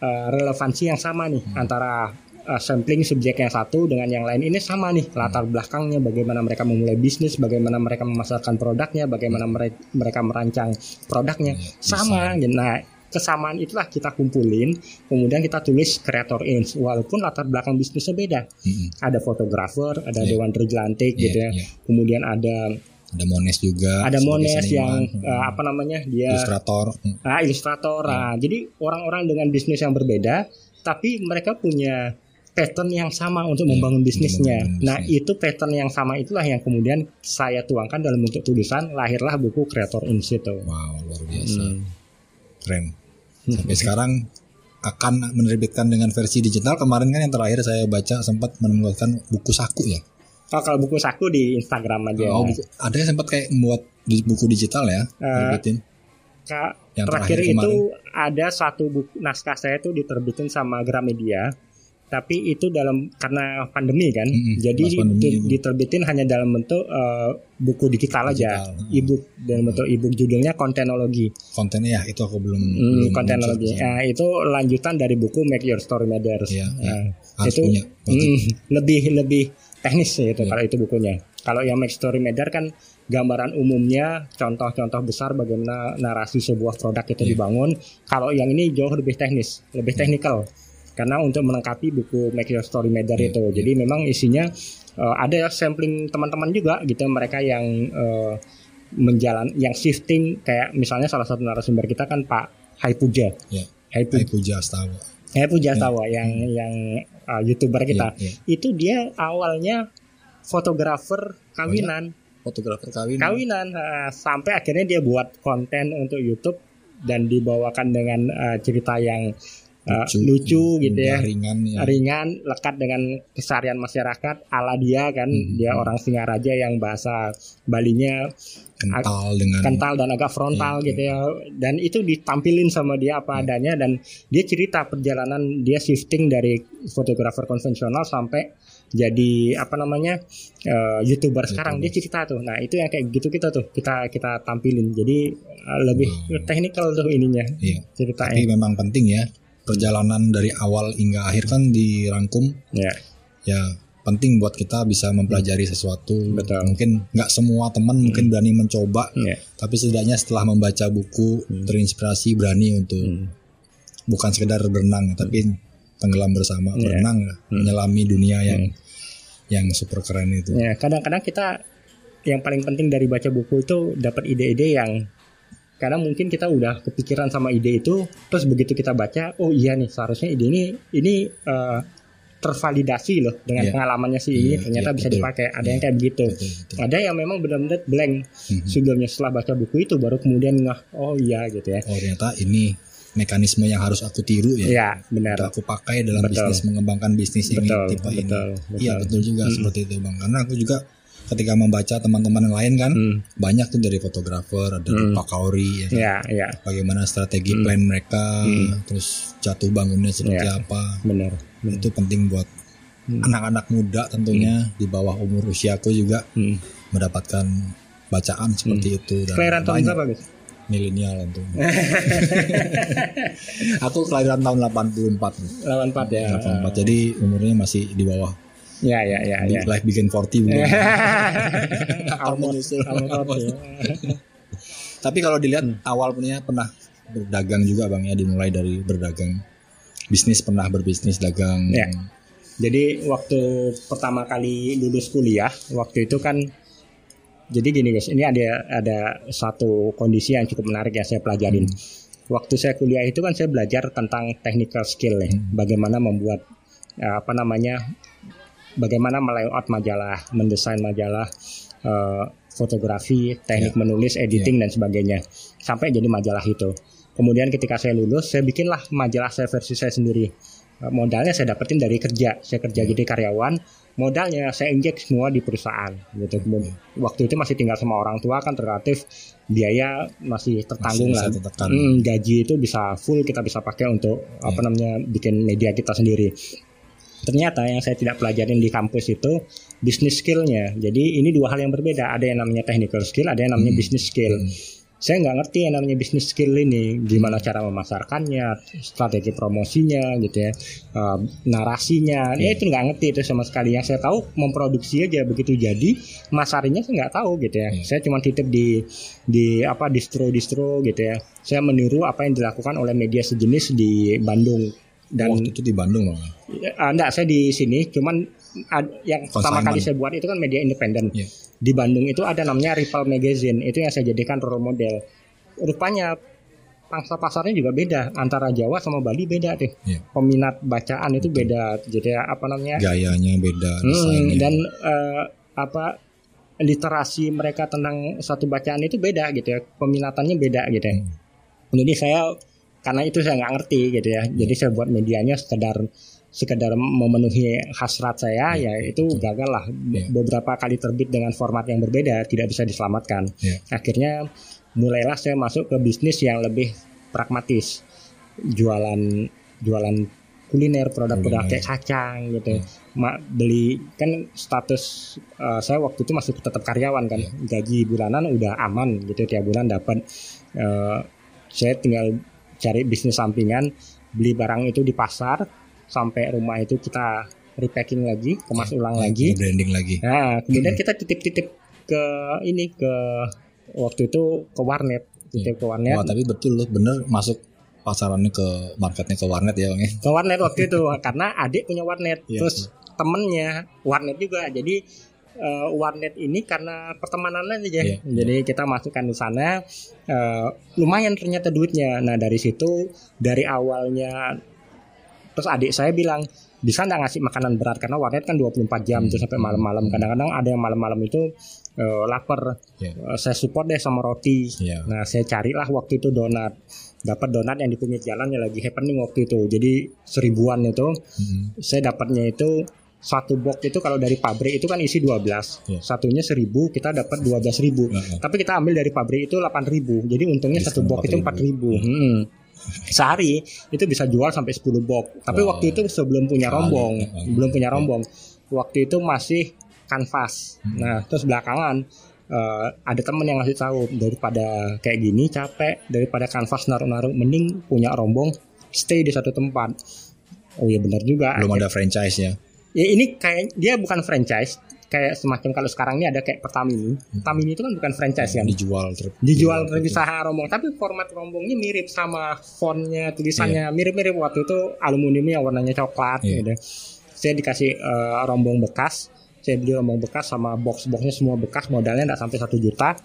eh, relevansi yang sama nih Hmm. antara eh, sampling subjek yang satu dengan yang lain ini sama nih Hmm. latar belakangnya bagaimana mereka memulai bisnis bagaimana mereka memasarkan produknya bagaimana mereka mereka merancang produknya Iya, sama nah kesamaan itulah kita kumpulin kemudian kita tulis creator ins walaupun latar belakang bisnisnya beda Mhm. ada fotografer ada Iya. Dewan Terjelantik Iya, gitu ya iya. kemudian ada Ada Mones juga. ada Mones yang eh, apa namanya dia ilustrator. Ah, ilustrator Iya. Nah, jadi orang-orang dengan bisnis yang berbeda tapi mereka punya pattern yang sama untuk Iya, membangun bisnisnya. membangun Nah, bisnis. itu pattern yang sama itulah yang kemudian saya tuangkan dalam bentuk tulisan, lahirlah buku Creator in situ. Wow, luar biasa. Hmm. Keren. Sampai sekarang akan menerbitkan dengan versi digital. Kemarin kan yang terakhir saya baca sempat menemukan buku saku ya. Oh, kalau buku saku di Instagram aja. Oh, buku, ada yang sempat kayak membuat di- buku digital ya, Eh, terbitin. Kak, Yang terakhir terakhir itu ada satu buku naskah saya itu diterbitin sama Gramedia. Tapi itu dalam karena pandemi kan, Mm-mm, jadi pandemi itu. diterbitin hanya dalam bentuk eh, buku digital aja, Digital, mm. ebook dalam bentuk ebook judulnya kontenologi, kontennya ya itu aku belum Hmm, belum kontenologi. Nah, itu lanjutan dari buku Make Your Story Matters. Iya, iya. Nah, itu punya. Mm, lebih lebih teknis ya itu Iya. kalau itu bukunya. Kalau yang Make Story Matter kan gambaran umumnya, contoh-contoh besar bagaimana narasi sebuah produk itu Iya. dibangun. Kalau yang ini jauh lebih teknis, lebih teknikal. Karena untuk melengkapi buku Make Your Story Matter Iya, itu. Jadi memang isinya eh, ada sampling teman-teman juga gitu mereka yang eh, menjalan yang shifting kayak misalnya salah satu narasumber kita kan Pak Hai Puja. ya Hai Puja, Hai Puja Astawa Hai Puja Tawa yang yang uh, youtuber kita. Iya, iya. Itu dia awalnya fotografer kawinan, fotografer kawin kawinan uh, sampai akhirnya dia buat konten untuk YouTube dan dibawakan dengan uh, cerita yang uh, lucu, gitu ya. ringan ya. Ringan, lekat dengan keseharian masyarakat ala dia kan, Hmm. dia orang Singaraja yang bahasa Balinya kental dengan kental dan agak frontal Iya, gitu ya. Dan itu ditampilin sama dia apa adanya dan dia cerita perjalanan dia shifting dari fotografer konvensional sampai jadi apa namanya eh, youtuber sekarang. Dia cerita tuh. Nah itu yang kayak gitu kita tuh kita kita tampilin. Jadi eh, lebih Hmm. teknikal tuh ininya Iya. ceritanya. Tapi memang penting ya perjalanan dari awal hingga akhir kan dirangkum ya ya penting buat kita bisa mempelajari sesuatu. Betul. Mungkin nggak semua teman mungkin berani mencoba, ya tapi setidaknya setelah membaca buku terinspirasi berani untuk Hmm. bukan sekedar berenang tapi tenggelam bersama Iya. berenang menyelami dunia yang Hmm. yang super keren itu. Ya, kadang-kadang kita yang paling penting dari baca buku itu dapat ide-ide yang kadang mungkin kita udah kepikiran sama ide itu, terus begitu kita baca, oh iya nih seharusnya ide ini ini eh, tervalidasi loh dengan Iya. pengalamannya si ini Iya, ternyata iya, bisa betul. dipakai. Ada Iya. yang kayak begitu. Betul, betul. Ada yang memang benar-benar blank Mhm. sebelumnya setelah baca buku itu baru kemudian ngah oh iya gitu ya. Oh ternyata ini mekanisme yang harus aku tiru ya. Iya benar. Aku pakai dalam Betul. bisnis mengembangkan bisnis ini Betul, tipe ini. betul, Iya betul. betul juga Mm. seperti itu bang. Karena aku juga ketika membaca teman-teman yang lain kan Hmm. banyak tuh dari fotografer, ada dari Mm. Pak Kauri, ya kan? Ya, ya, bagaimana strategi Mm. plan mereka, Mm. terus jatuh bangunnya seperti Iya. apa. benar. benar. Itu penting buat Mm. anak-anak muda tentunya di bawah umur usiaku juga Hmm. mendapatkan bacaan seperti itu dan Kelahiran tahun berapa, Gus? milenial tentunya. [LAUGHS] aku kelahiran tahun 84. 84 ya. 84. Jadi umurnya masih di bawah. Ya, ya, ya, ya. Life begin 40 belum. Almond, menyusul. almond, ya. Tapi kalau dilihat Hmm. awal punya pernah berdagang juga bang ya dimulai dari berdagang bisnis pernah berbisnis dagang. Ya. Jadi waktu pertama kali lulus kuliah, waktu itu kan jadi gini guys, ini ada ada satu kondisi yang cukup menarik yang saya pelajarin. Waktu saya kuliah itu kan saya belajar tentang technical skill ya, bagaimana membuat eh, apa namanya, bagaimana melayout majalah, mendesain majalah, eh, fotografi, teknik menulis, editing dan sebagainya, sampai jadi majalah itu. Kemudian ketika saya lulus, saya bikinlah majalah saya versi saya sendiri. Eh, Modalnya saya dapetin dari kerja, saya kerja jadi karyawan. Modalnya saya injek semua di perusahaan. Gitu. Kemudian waktu itu masih tinggal sama orang tua kan relatif biaya masih tertanggung Masih lah. Hmm, gaji itu bisa full kita bisa pakai untuk apa Iya. namanya bikin media kita sendiri. Ternyata yang saya tidak pelajarin di kampus itu bisnis skillnya. Jadi ini dua hal yang berbeda. Ada yang namanya technical skill, ada yang namanya Hmm. business skill. Hmm. Saya nggak ngerti yang namanya bisnis skill ini, gimana cara memasarkannya, strategi promosinya, gitu ya, eh, narasinya. Ya Iya. itu nggak ngerti itu sama sekali. Yang saya tahu memproduksi aja begitu jadi, masarinya saya nggak tahu gitu ya. Iya. Saya cuma titip di di apa distro-distro gitu ya. Saya meniru apa yang dilakukan oleh media sejenis di Bandung dan Waktu itu di Bandung bang. Ya, enggak, saya di sini cuman ad- yang pertama kali saya buat itu kan media independen. Iya. Di Bandung itu ada namanya Ripple Magazine, itu yang saya jadikan role model. Rupanya pangsa pasarnya juga beda antara Jawa sama Bali beda deh. Iya. Peminat bacaan itu beda. Jadi apa namanya? Gayanya beda, Hmm, dan eh, apa literasi mereka tentang satu bacaan itu beda gitu ya. Peminatannya beda gitu ya. Jadi saya karena itu saya nggak ngerti gitu ya. Jadi saya buat medianya sekedar sekedar memenuhi hasrat saya ya itu gagal lah Iya. beberapa kali terbit dengan format yang berbeda tidak bisa diselamatkan Iya. akhirnya mulailah saya masuk ke bisnis yang lebih pragmatis jualan jualan kuliner, produk-produk kayak kacang gitu. Ma- beli kan status eh, saya waktu itu masih tetap karyawan kan, gaji bulanan udah aman gitu tiap bulan dapat. Eh, saya tinggal cari bisnis sampingan, beli barang itu di pasar, sampai rumah itu kita repacking lagi, kemas ulang lagi. branding lagi Nah, kemudian kita titip-titip ke ini ke waktu itu ke warnet, titip ke warnet. wah tapi betul loh bener masuk pasarannya ke marketnya ke warnet ya bang ya Ke warnet waktu itu [LAUGHS] karena adik punya warnet, Iya, terus temennya warnet juga. Jadi eh, warnet ini karena pertemanan aja. Iya, Jadi kita masukkan di sana eh, lumayan ternyata duitnya. Nah, dari situ dari awalnya terus adik saya bilang bisa nggak ngasih makanan berat karena warnet kan 24 jam tuh sampai malam-malam. Kadang-kadang ada yang malam-malam itu eh, lapar. Iya. Eh, saya support deh sama roti. Iya. Nah, saya carilah waktu itu donat. Dapat donat yang di pinggir jalan yang lagi happening waktu itu. Jadi seribuan itu Mhm. saya dapatnya itu satu box itu kalau dari pabrik itu kan isi 12 Iya. satunya 1000 kita dapat 12.000 ribu. Heeh. tapi kita ambil dari pabrik itu 8.000 jadi untungnya satu box itu 4.000 hmm. sehari itu bisa jual sampai 10 box. Tapi Wow. waktu itu sebelum punya rombong Heeh. belum punya rombong waktu itu masih kanvas. Hmm. nah terus belakangan eh, ada temen yang ngasih tahu daripada kayak gini capek. Daripada kanvas naruh-naruh mending punya rombong stay di satu tempat. Oh iya benar juga. Belum ada franchise ya Ya ini kayak dia bukan franchise, kayak semacam kalau sekarang ini ada kayak Pertamini. Pertamini itu kan bukan franchise kan. dijual ter Dijual Hmm. Iya, terpisah rombong, tapi format rombongnya mirip sama fontnya, tulisannya mirip-mirip waktu itu aluminiumnya warnanya coklat Iya. gitu. Saya dikasih eh, rombong bekas, saya beli rombong bekas sama box-boxnya semua bekas, modalnya nggak sampai satu juta.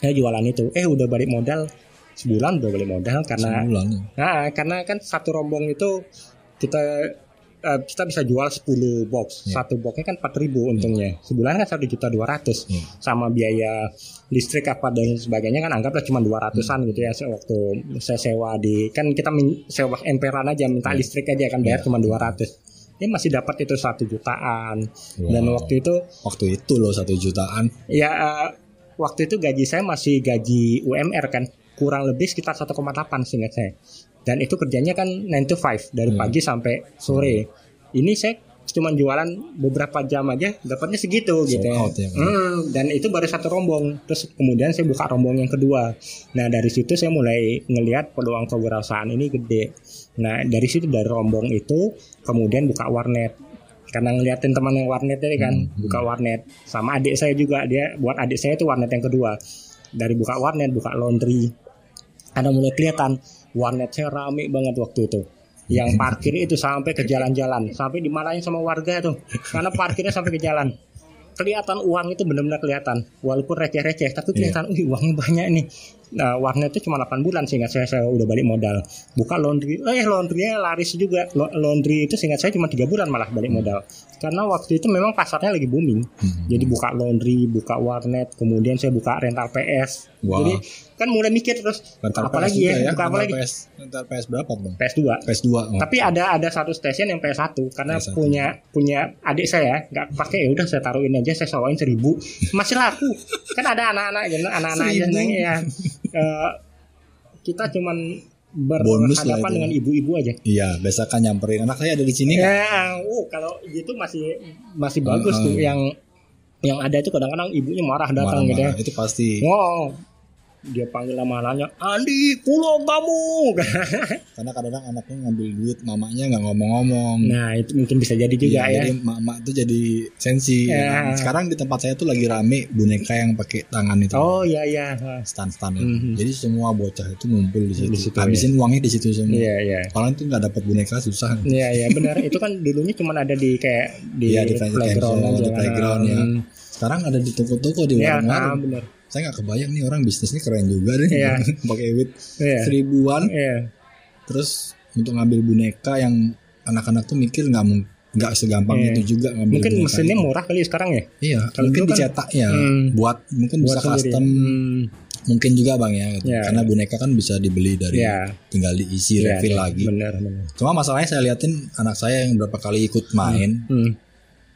Saya jualan itu, eh udah balik modal sebulan udah balik modal karena sebulan ya. Nah, karena kan satu rombong itu kita eh, kita bisa jual 10 box. Iya. Satu boxnya kan 4000 untungnya. Sebulan kan satu juta dua ratus. Iya. Sama biaya listrik apa dan sebagainya kan anggaplah cuma 200-an gitu ya waktu saya sewa di kan kita sewa emperan aja minta Iya. listrik aja kan bayar Iya. cuma 200. Dia masih dapat itu satu jutaan. Dan Wow. waktu itu waktu itu loh satu jutaan ya eh, waktu itu gaji saya masih gaji UMR kan kurang lebih sekitar 1,8 seingat saya dan itu kerjanya kan 9 to 5 dari Hmm. pagi sampai sore. Ini saya cuma jualan beberapa jam aja dapatnya segitu Sold gitu ya. out ya? Hmm, dan itu baru satu rombong. Terus kemudian saya buka rombong yang kedua. Nah dari situ saya mulai ngelihat peluang kewirausahaan ini gede. Nah dari situ dari rombong itu kemudian buka warnet. Karena ngeliatin teman yang warnet tadi kan Hmm, buka warnet. Sama adik saya juga dia buat adik saya itu warnet yang kedua. Dari buka warnet buka laundry ada mulai kelihatan warnet saya rame banget waktu itu. Yang parkir itu sampai ke jalan-jalan. Sampai dimarahin sama warga tuh karena parkirnya sampai ke jalan. Kelihatan uang itu benar-benar kelihatan. Walaupun receh-receh tapi kelihatan wih uangnya banyak nih nah warnet itu cuma 8 bulan sehingga saya, saya udah balik modal. Buka laundry eh laundrynya laris juga. Laundry itu sehingga saya cuma tiga bulan malah balik modal. Karena waktu itu memang pasarnya lagi booming. Hmm. jadi buka laundry buka warnet kemudian saya buka rental PS Wah. jadi kan mulai mikir terus rental apa PS ya, ya? Buka apa rental lagi? PS rental PS berapa bang? PS2 PS2 oh. tapi ada ada satu stasiun yang PS1 karena PS1. punya punya adik saya nggak pakai ya udah saya taruhin aja saya sewain seribu. Masih laku. Kan ada anak-anak ya anak-anak aja nanya ya Eh, kita cuman berhadapan dengan ibu-ibu aja. Iya biasa kan nyamperin. Anak saya ada di sini kan? ya oh kalau gitu masih masih bagus Ah, tuh. Ah. yang yang ada itu kadang-kadang ibunya marah datang gitu ya. itu pasti. Wow dia panggil nama anaknya Andi pulang kamu [LAUGHS] karena kadang-kadang anaknya ngambil duit mamanya nggak ngomong-ngomong nah itu mungkin bisa jadi juga Iya, ya Jadi mak-mak itu jadi sensi. Ya. Sekarang di tempat saya tuh lagi rame boneka yang pakai tangan itu. oh iya iya Stand-stand itu. Mhm. Jadi semua bocah itu ngumpul di situ. Di situ, Habisin uangnya di situ semua. iya iya Kalau itu nggak dapat boneka susah. Iya iya benar itu kan dulunya cuma ada di kayak di, Iya, di playground aja di playground, ya. Hmm. Sekarang ada di toko-toko di Iya warung-warung. benar. Saya nggak kebayang nih orang bisnisnya keren juga deh. Iya. [LAUGHS] pakai duit Iya. seribuan. Iya. Terus untuk ngambil boneka yang anak-anak tuh mikir nggak nggak segampang Iya. itu juga ngambil Mungkin boneka mesinnya itu. murah kali sekarang ya. Iya, Kalau mungkin dulu kan- dicetak ya, Hmm. buat mungkin Buat bisa sendiri. custom, Hmm. mungkin juga bang ya, gitu. Iya. karena boneka kan bisa dibeli dari, Iya. tinggal diisi Iya, refill iya. lagi. Benar benar. Cuma masalahnya saya liatin anak saya yang berapa kali ikut main, Hmm.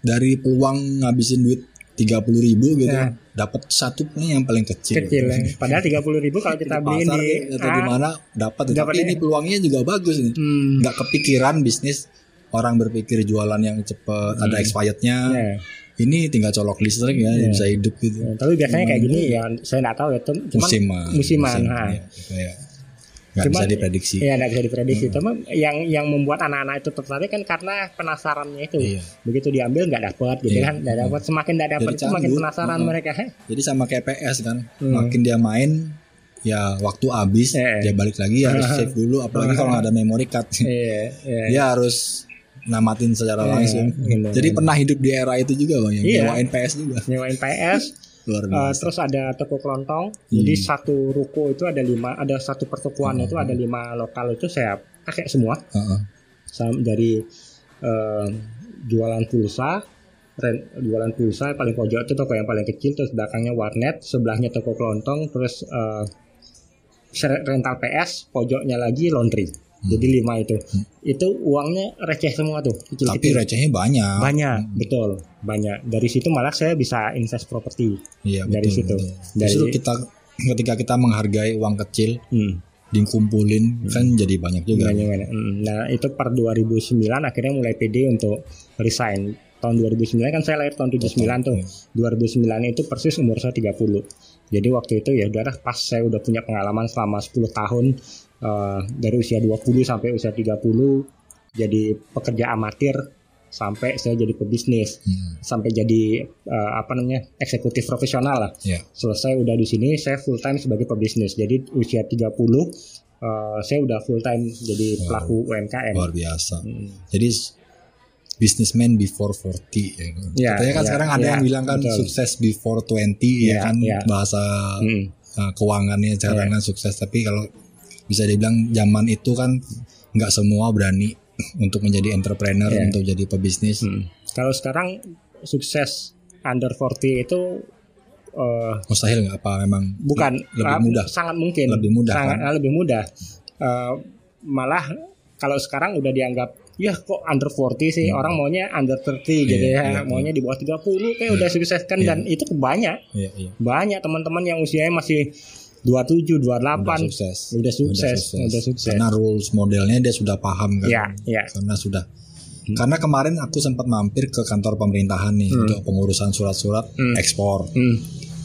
dari peluang ngabisin duit tiga puluh ribu gitu Nah. dapat satu pun yang paling kecil kecil ya. [LAUGHS] Padahal tiga puluh ribu kalau kita pasar di nih, atau di ah, mana dapat tapi ya. ini peluangnya juga bagus nih hmm, nggak kepikiran bisnis orang berpikir jualan yang cepet ada expirednya ya. ini tinggal colok listrik ya Iya. bisa hidup gitu Ya, Tapi biasanya kayak gini ya saya nggak tahu ya. Cuman musiman musiman, musim, ha. ya, kayak nggak Cuman- bisa diprediksi Iya nggak bisa diprediksi. Cuma yang yang membuat anak-anak itu tertarik kan karena penasarannya itu. Iya. Begitu diambil nggak dapat gitu Iya. kan, nggak dapat. Semakin nggak dapat semakin penasaran Heeh. mereka. Jadi sama kayak PS kan Hmm. makin dia main ya waktu habis Iya. dia balik lagi harus Heeh. save dulu apalagi kalau nggak ada memory card Iya, iya. dia harus namatin secara Iya, langsung gitu. jadi pernah hidup di era itu juga bang yang Iya. nyewain PS juga Nyewain PS, luar eh, biasa terus ada toko kelontong. Hmm. Jadi satu ruko itu ada lima, ada satu pertokoan Hmm. itu ada lima lokal itu saya pakai semua. Heeh. Sam- dari eh, jualan pulsa ren- jualan pulsa paling pojok itu toko yang paling kecil terus belakangnya warnet sebelahnya toko kelontong terus ser- rental PS pojoknya lagi laundry jadi lima itu itu uangnya receh semua tuh kecil Hmm. tapi recehnya banyak banyak betul banyak dari situ malah saya bisa invest properti Iya, dari betul, situ. betul. Dari- Justru kita ketika kita menghargai uang kecil hmm. dikumpulin kan jadi banyak juga. Banyak, banyak. Mm, Nah itu per 2009 akhirnya mulai pede untuk resign. Tahun 2009 kan saya lahir tahun 79 tuh. 2009 itu persis umur saya 30. Jadi waktu itu ya udah pas saya udah punya pengalaman selama 10 tahun eh, dari usia 20 sampai usia 30 jadi pekerja amatir sampai saya jadi pebisnis Hmm, sampai jadi eh, apa namanya eksekutif profesional lah ya. selesai udah di sini saya full time sebagai pebisnis jadi usia 30 eh, saya udah full time jadi Wow. pelaku UMKM Luar biasa. Hmm. Jadi businessman before 40 ya. kan. Ya, Katanya kan ya, sekarang ada ya, yang bilang kan betul. sukses before 20 ya, Ya, kan ya. bahasa Hmm. uh, keuangannya sekarang kan sukses tapi kalau bisa dibilang zaman itu kan nggak semua berani [CLEARS THROAT] untuk menjadi entrepreneur Ya. untuk jadi pebisnis. Hmm. kalau sekarang sukses under 40 itu eh, Mustahil nggak apa memang bukan lebih ah, mudah. sangat mungkin Lebih mudah, sangat kan? ah, lebih mudah Eh, malah kalau sekarang udah dianggap ya kok under 40 sih Hmm. orang maunya under 30 gitu Iya, ya iya, maunya di bawah 30 kayak udah sukses kan Iya. dan itu banyak Iya, iya. banyak teman-teman yang usianya masih 27 28 Udah sukses. udah sukses udah sukses, Karena rules modelnya dia sudah paham kan. ya ya Karena sudah. Karena kemarin aku sempat mampir ke kantor pemerintahan nih Hmm. untuk pengurusan surat-surat Hmm. ekspor. Hmm.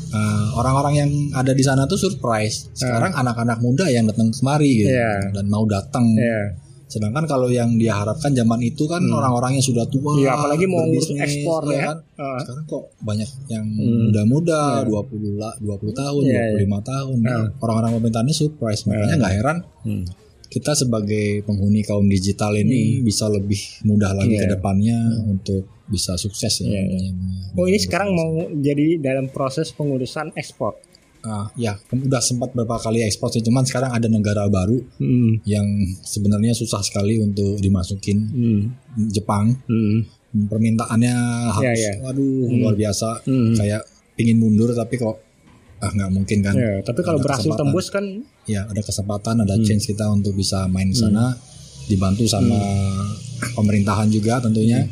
Eh, orang-orang yang ada di sana tuh surprise. Sekarang anak-anak muda yang datang kemari gitu Iya. dan mau datang. ya Sedangkan kalau yang dia harapkan zaman itu kan orang-orang yang sudah tua. Iya, apalagi mau ngurus ekspor ya ya. kan. Ah. Sekarang kok banyak yang Hmm. muda-muda 20 lah 20 tahun, Iya, 25 tahun. Ah. Orang-orang pemerintahannya surprise. Makanya nggak heran Hmm. kita sebagai penghuni kaum digital ini bisa lebih mudah lagi Iya. ke depannya untuk bisa sukses ya. Iya, iya. Oh ini sekarang mau jadi dalam proses pengurusan ekspor. Ah, ya, udah sempat beberapa kali ekspor sih, cuman sekarang ada negara baru Hmm. yang sebenarnya susah sekali untuk dimasukin Hmm. Jepang. Hmm. Permintaannya harus, iya. waduh luar biasa. Hmm. Kayak pingin mundur tapi kok ah nggak mungkin kan? Ya, tapi kalau Ada berhasil kesempatan. tembus kan Ya ada kesempatan, ada Hmm. chance kita untuk bisa main di sana, dibantu sama pemerintahan juga tentunya.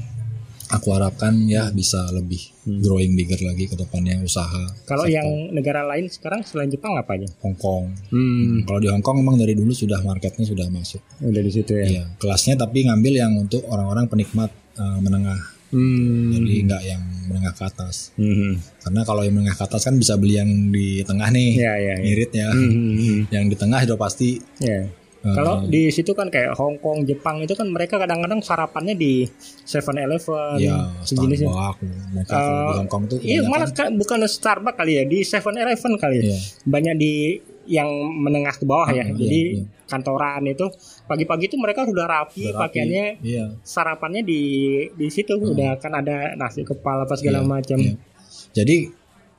Aku harapkan ya bisa lebih growing bigger lagi ke depannya usaha. Hmm. kalau sektor yang negara lain sekarang selain Jepang apa aja? Hong Kong. Hmm. Kalau di Hong Kong memang dari dulu sudah marketnya sudah masuk. Udah di situ ya. Iya, kelasnya tapi ngambil yang untuk orang-orang penikmat eh, menengah, Hmm. jadi nggak yang menengah ke atas. Hmm. Karena kalau yang menengah ke atas kan bisa beli yang di tengah nih, Ya ya. ya. ngirit ya. Hmm, hmm, hmm. Yang di tengah sudah pasti. Ya. Kalau di situ kan kayak Hong Kong, Jepang itu kan mereka kadang-kadang sarapannya di 7-Eleven, ya sejenisnya. Mereka kalau di Eh, Hong Kong tuh Iya, malah ka- bukan Starbucks kali ya, di 7-Eleven kali ya. Iya. Banyak di yang menengah ke bawah ya. Iya, Jadi iya. kantoran itu pagi-pagi itu mereka sudah rapi, rapi. pakaiannya Iya. sarapannya di di situ udah kan ada nasi kepala apa segala Iya, macam. iya. Jadi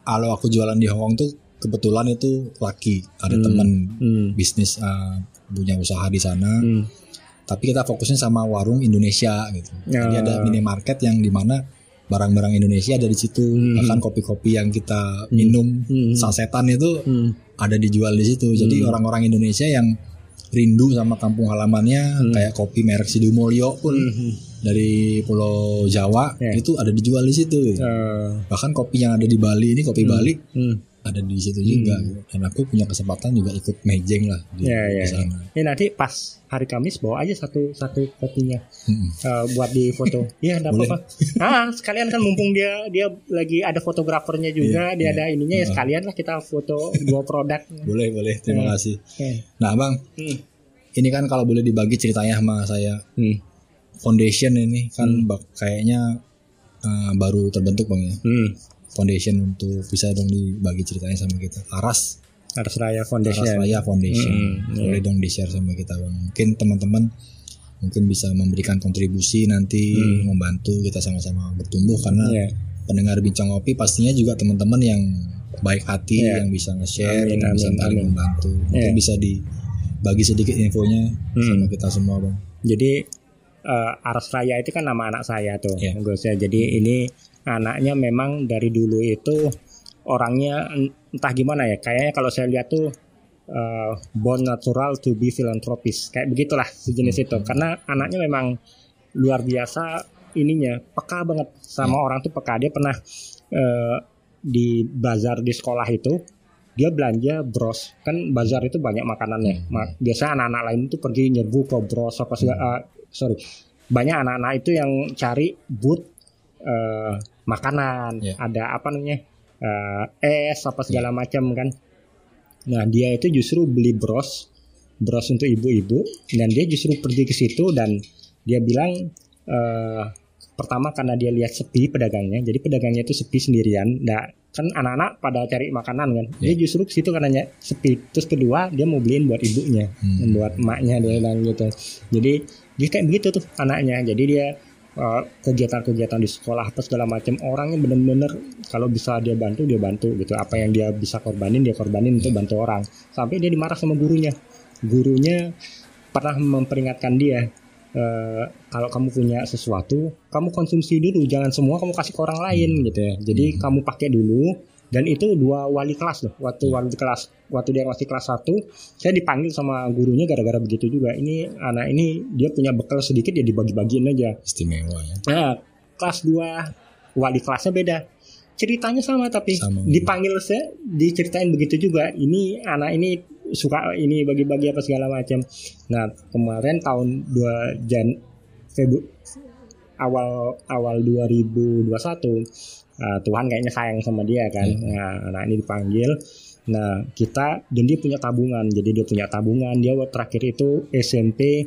kalau aku jualan di Hong Kong tuh kebetulan itu laki ada Hmm. teman Hmm. bisnis eh, punya usaha di sana. Hmm. tapi kita fokusnya sama warung Indonesia gitu. Jadi Ya. ada minimarket yang di mana barang-barang Indonesia ada di situ, Hmm. bahkan kopi-kopi yang kita minum Hmm. sasetan itu Hmm. ada dijual di situ. Jadi orang-orang Indonesia yang rindu sama kampung halamannya Hmm. kayak kopi merek Sidumulyo pun Hmm. dari Pulau Jawa Ya. itu ada dijual di situ. gitu. Eh, Bahkan kopi yang ada di Bali ini kopi Bali hmm. Ada di situ juga. gitu. Dan aku punya kesempatan juga ikut mejeng lah di, Ya, ya, di sana. Ini nanti pas hari Kamis bawa aja satu satu kopinya Mm-mm. eh, buat di foto. [LAUGHS] Iya, enggak apa-apa. Ah, sekalian kan mumpung dia dia lagi ada fotografernya juga, Iya, dia iya. ada ininya ya Heeh. sekalian lah kita foto dua produk. [LAUGHS] Boleh boleh. Terima Ya. kasih. Eh, Nah bang, hmm. ini kan kalau boleh dibagi ceritanya sama saya Hmm. foundation ini kan bak- kayaknya uh, baru terbentuk bang ya. Hmm. Foundation untuk bisa dong dibagi ceritanya sama kita. Aras Aras Raya Aras Foundation. Raya Foundation. Mm, Boleh dong di share sama kita bang. Mungkin teman-teman mungkin bisa memberikan kontribusi nanti Hmm. membantu kita sama-sama bertumbuh karena Iya. pendengar bincang kopi pastinya juga teman-teman yang baik hati Iya. yang bisa nge-share yang bisa saling membantu. Mungkin Iya. bisa dibagi sedikit infonya Hmm. sama kita semua bang. Jadi eh, Aras Raya itu kan nama anak saya tuh. Gus ya. Jadi ini anaknya memang dari dulu itu orangnya en- entah gimana ya. Kayaknya kalau saya lihat tuh eh, born natural to be philanthropist. Kayak begitulah sejenis itu. Karena anaknya memang luar biasa ininya peka banget sama orang tuh peka. Dia pernah eh, di bazar di sekolah itu dia belanja bros kan bazar itu banyak makanannya Ma- biasa anak-anak lain itu pergi nyerbu ke bros apa segala ah, sorry banyak anak-anak itu yang cari booth eh, makanan Iya. ada apa namanya eh, es apa segala macam kan. Nah dia itu justru beli bros bros untuk ibu-ibu dan dia justru pergi ke situ dan dia bilang eh, pertama karena dia lihat sepi pedagangnya jadi pedagangnya itu sepi sendirian nah kan anak-anak pada cari makanan kan. Dia justru ke situ karena sepi. Terus kedua dia mau beliin buat ibunya Hmm. buat emaknya dia bilang gitu. Jadi dia kayak begitu tuh anaknya. Jadi dia uh, kegiatan-kegiatan di sekolah apa segala macam orangnya bener-bener kalau bisa dia bantu dia bantu gitu. Apa yang dia bisa korbanin dia korbanin untuk bantu orang. Sampai dia dimarah sama gurunya. Gurunya pernah memperingatkan dia eh, kalau kamu punya sesuatu kamu konsumsi dulu jangan semua kamu kasih ke orang lain gitu ya. Jadi kamu pakai dulu dan itu dua wali kelas loh waktu wali kelas waktu dia masih kelas 1 saya dipanggil sama gurunya gara-gara begitu juga ini anak ini dia punya bekal sedikit ya dibagi-bagiin aja Istimewa ya. Nah, kelas 2 wali kelasnya beda. Ceritanya sama tapi Sama. dipanggil saya diceritain begitu juga. Ini anak ini suka ini bagi-bagi apa segala macam. Nah, kemarin tahun 2 Jan Febu awal awal 2021 uh, Tuhan kayaknya sayang sama dia kan. Nah, anak ini dipanggil Nah, kita dan dia punya tabungan. Jadi dia punya tabungan. Dia waktu terakhir itu SMP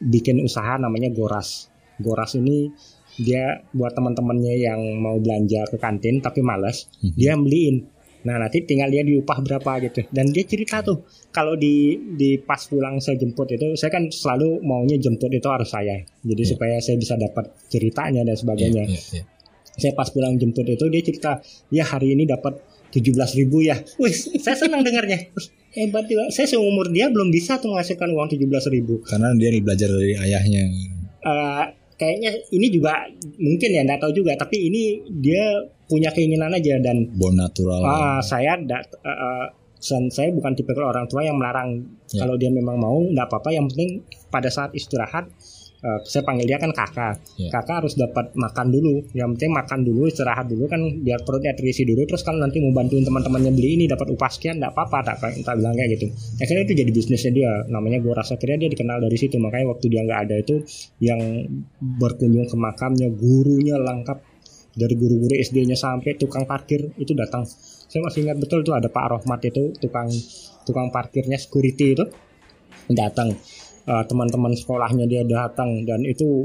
bikin usaha namanya Goras. Goras ini dia buat teman-temannya yang mau belanja ke kantin tapi malas, Mhm. dia beliin. Nah, nanti tinggal dia diupah berapa gitu. Dan dia cerita tuh, kalau di di pas pulang saya jemput itu, saya kan selalu maunya jemput itu harus saya. Jadi Iya. supaya saya bisa dapat ceritanya dan sebagainya Iya, iya, iya. Saya pas pulang jemput itu dia cerita ya hari ini dapat 17.000 ribu ya wih saya senang dengarnya hebat juga saya seumur dia belum bisa tuh menghasilkan uang 17.000 ribu Karena dia belajar dari ayahnya. Eh, kayaknya ini juga mungkin ya nggak tahu juga tapi ini dia punya keinginan aja dan Born natural. ah, saya da- eh, eh, dan saya bukan tipe orang tua yang melarang Ya. kalau dia memang mau nggak apa-apa yang penting pada saat istirahat eh, saya panggil dia kan kakak. Ya. kakak harus dapat makan dulu. Yang penting makan dulu istirahat dulu kan biar perutnya terisi dulu. Terus kalau nanti mau bantuin teman-temannya beli ini dapat upah sekian nggak apa-apa tak, tak bilang kayak gitu. Akhirnya itu jadi bisnisnya dia. Namanya gue rasa kira dia dikenal dari situ. Makanya waktu dia nggak ada itu yang berkunjung ke makamnya gurunya lengkap. Dari guru-guru SD-nya sampai tukang parkir itu datang. Saya masih ingat betul tuh ada Pak Rohmat itu tukang tukang parkirnya security itu datang Eh, teman-teman sekolahnya dia datang dan itu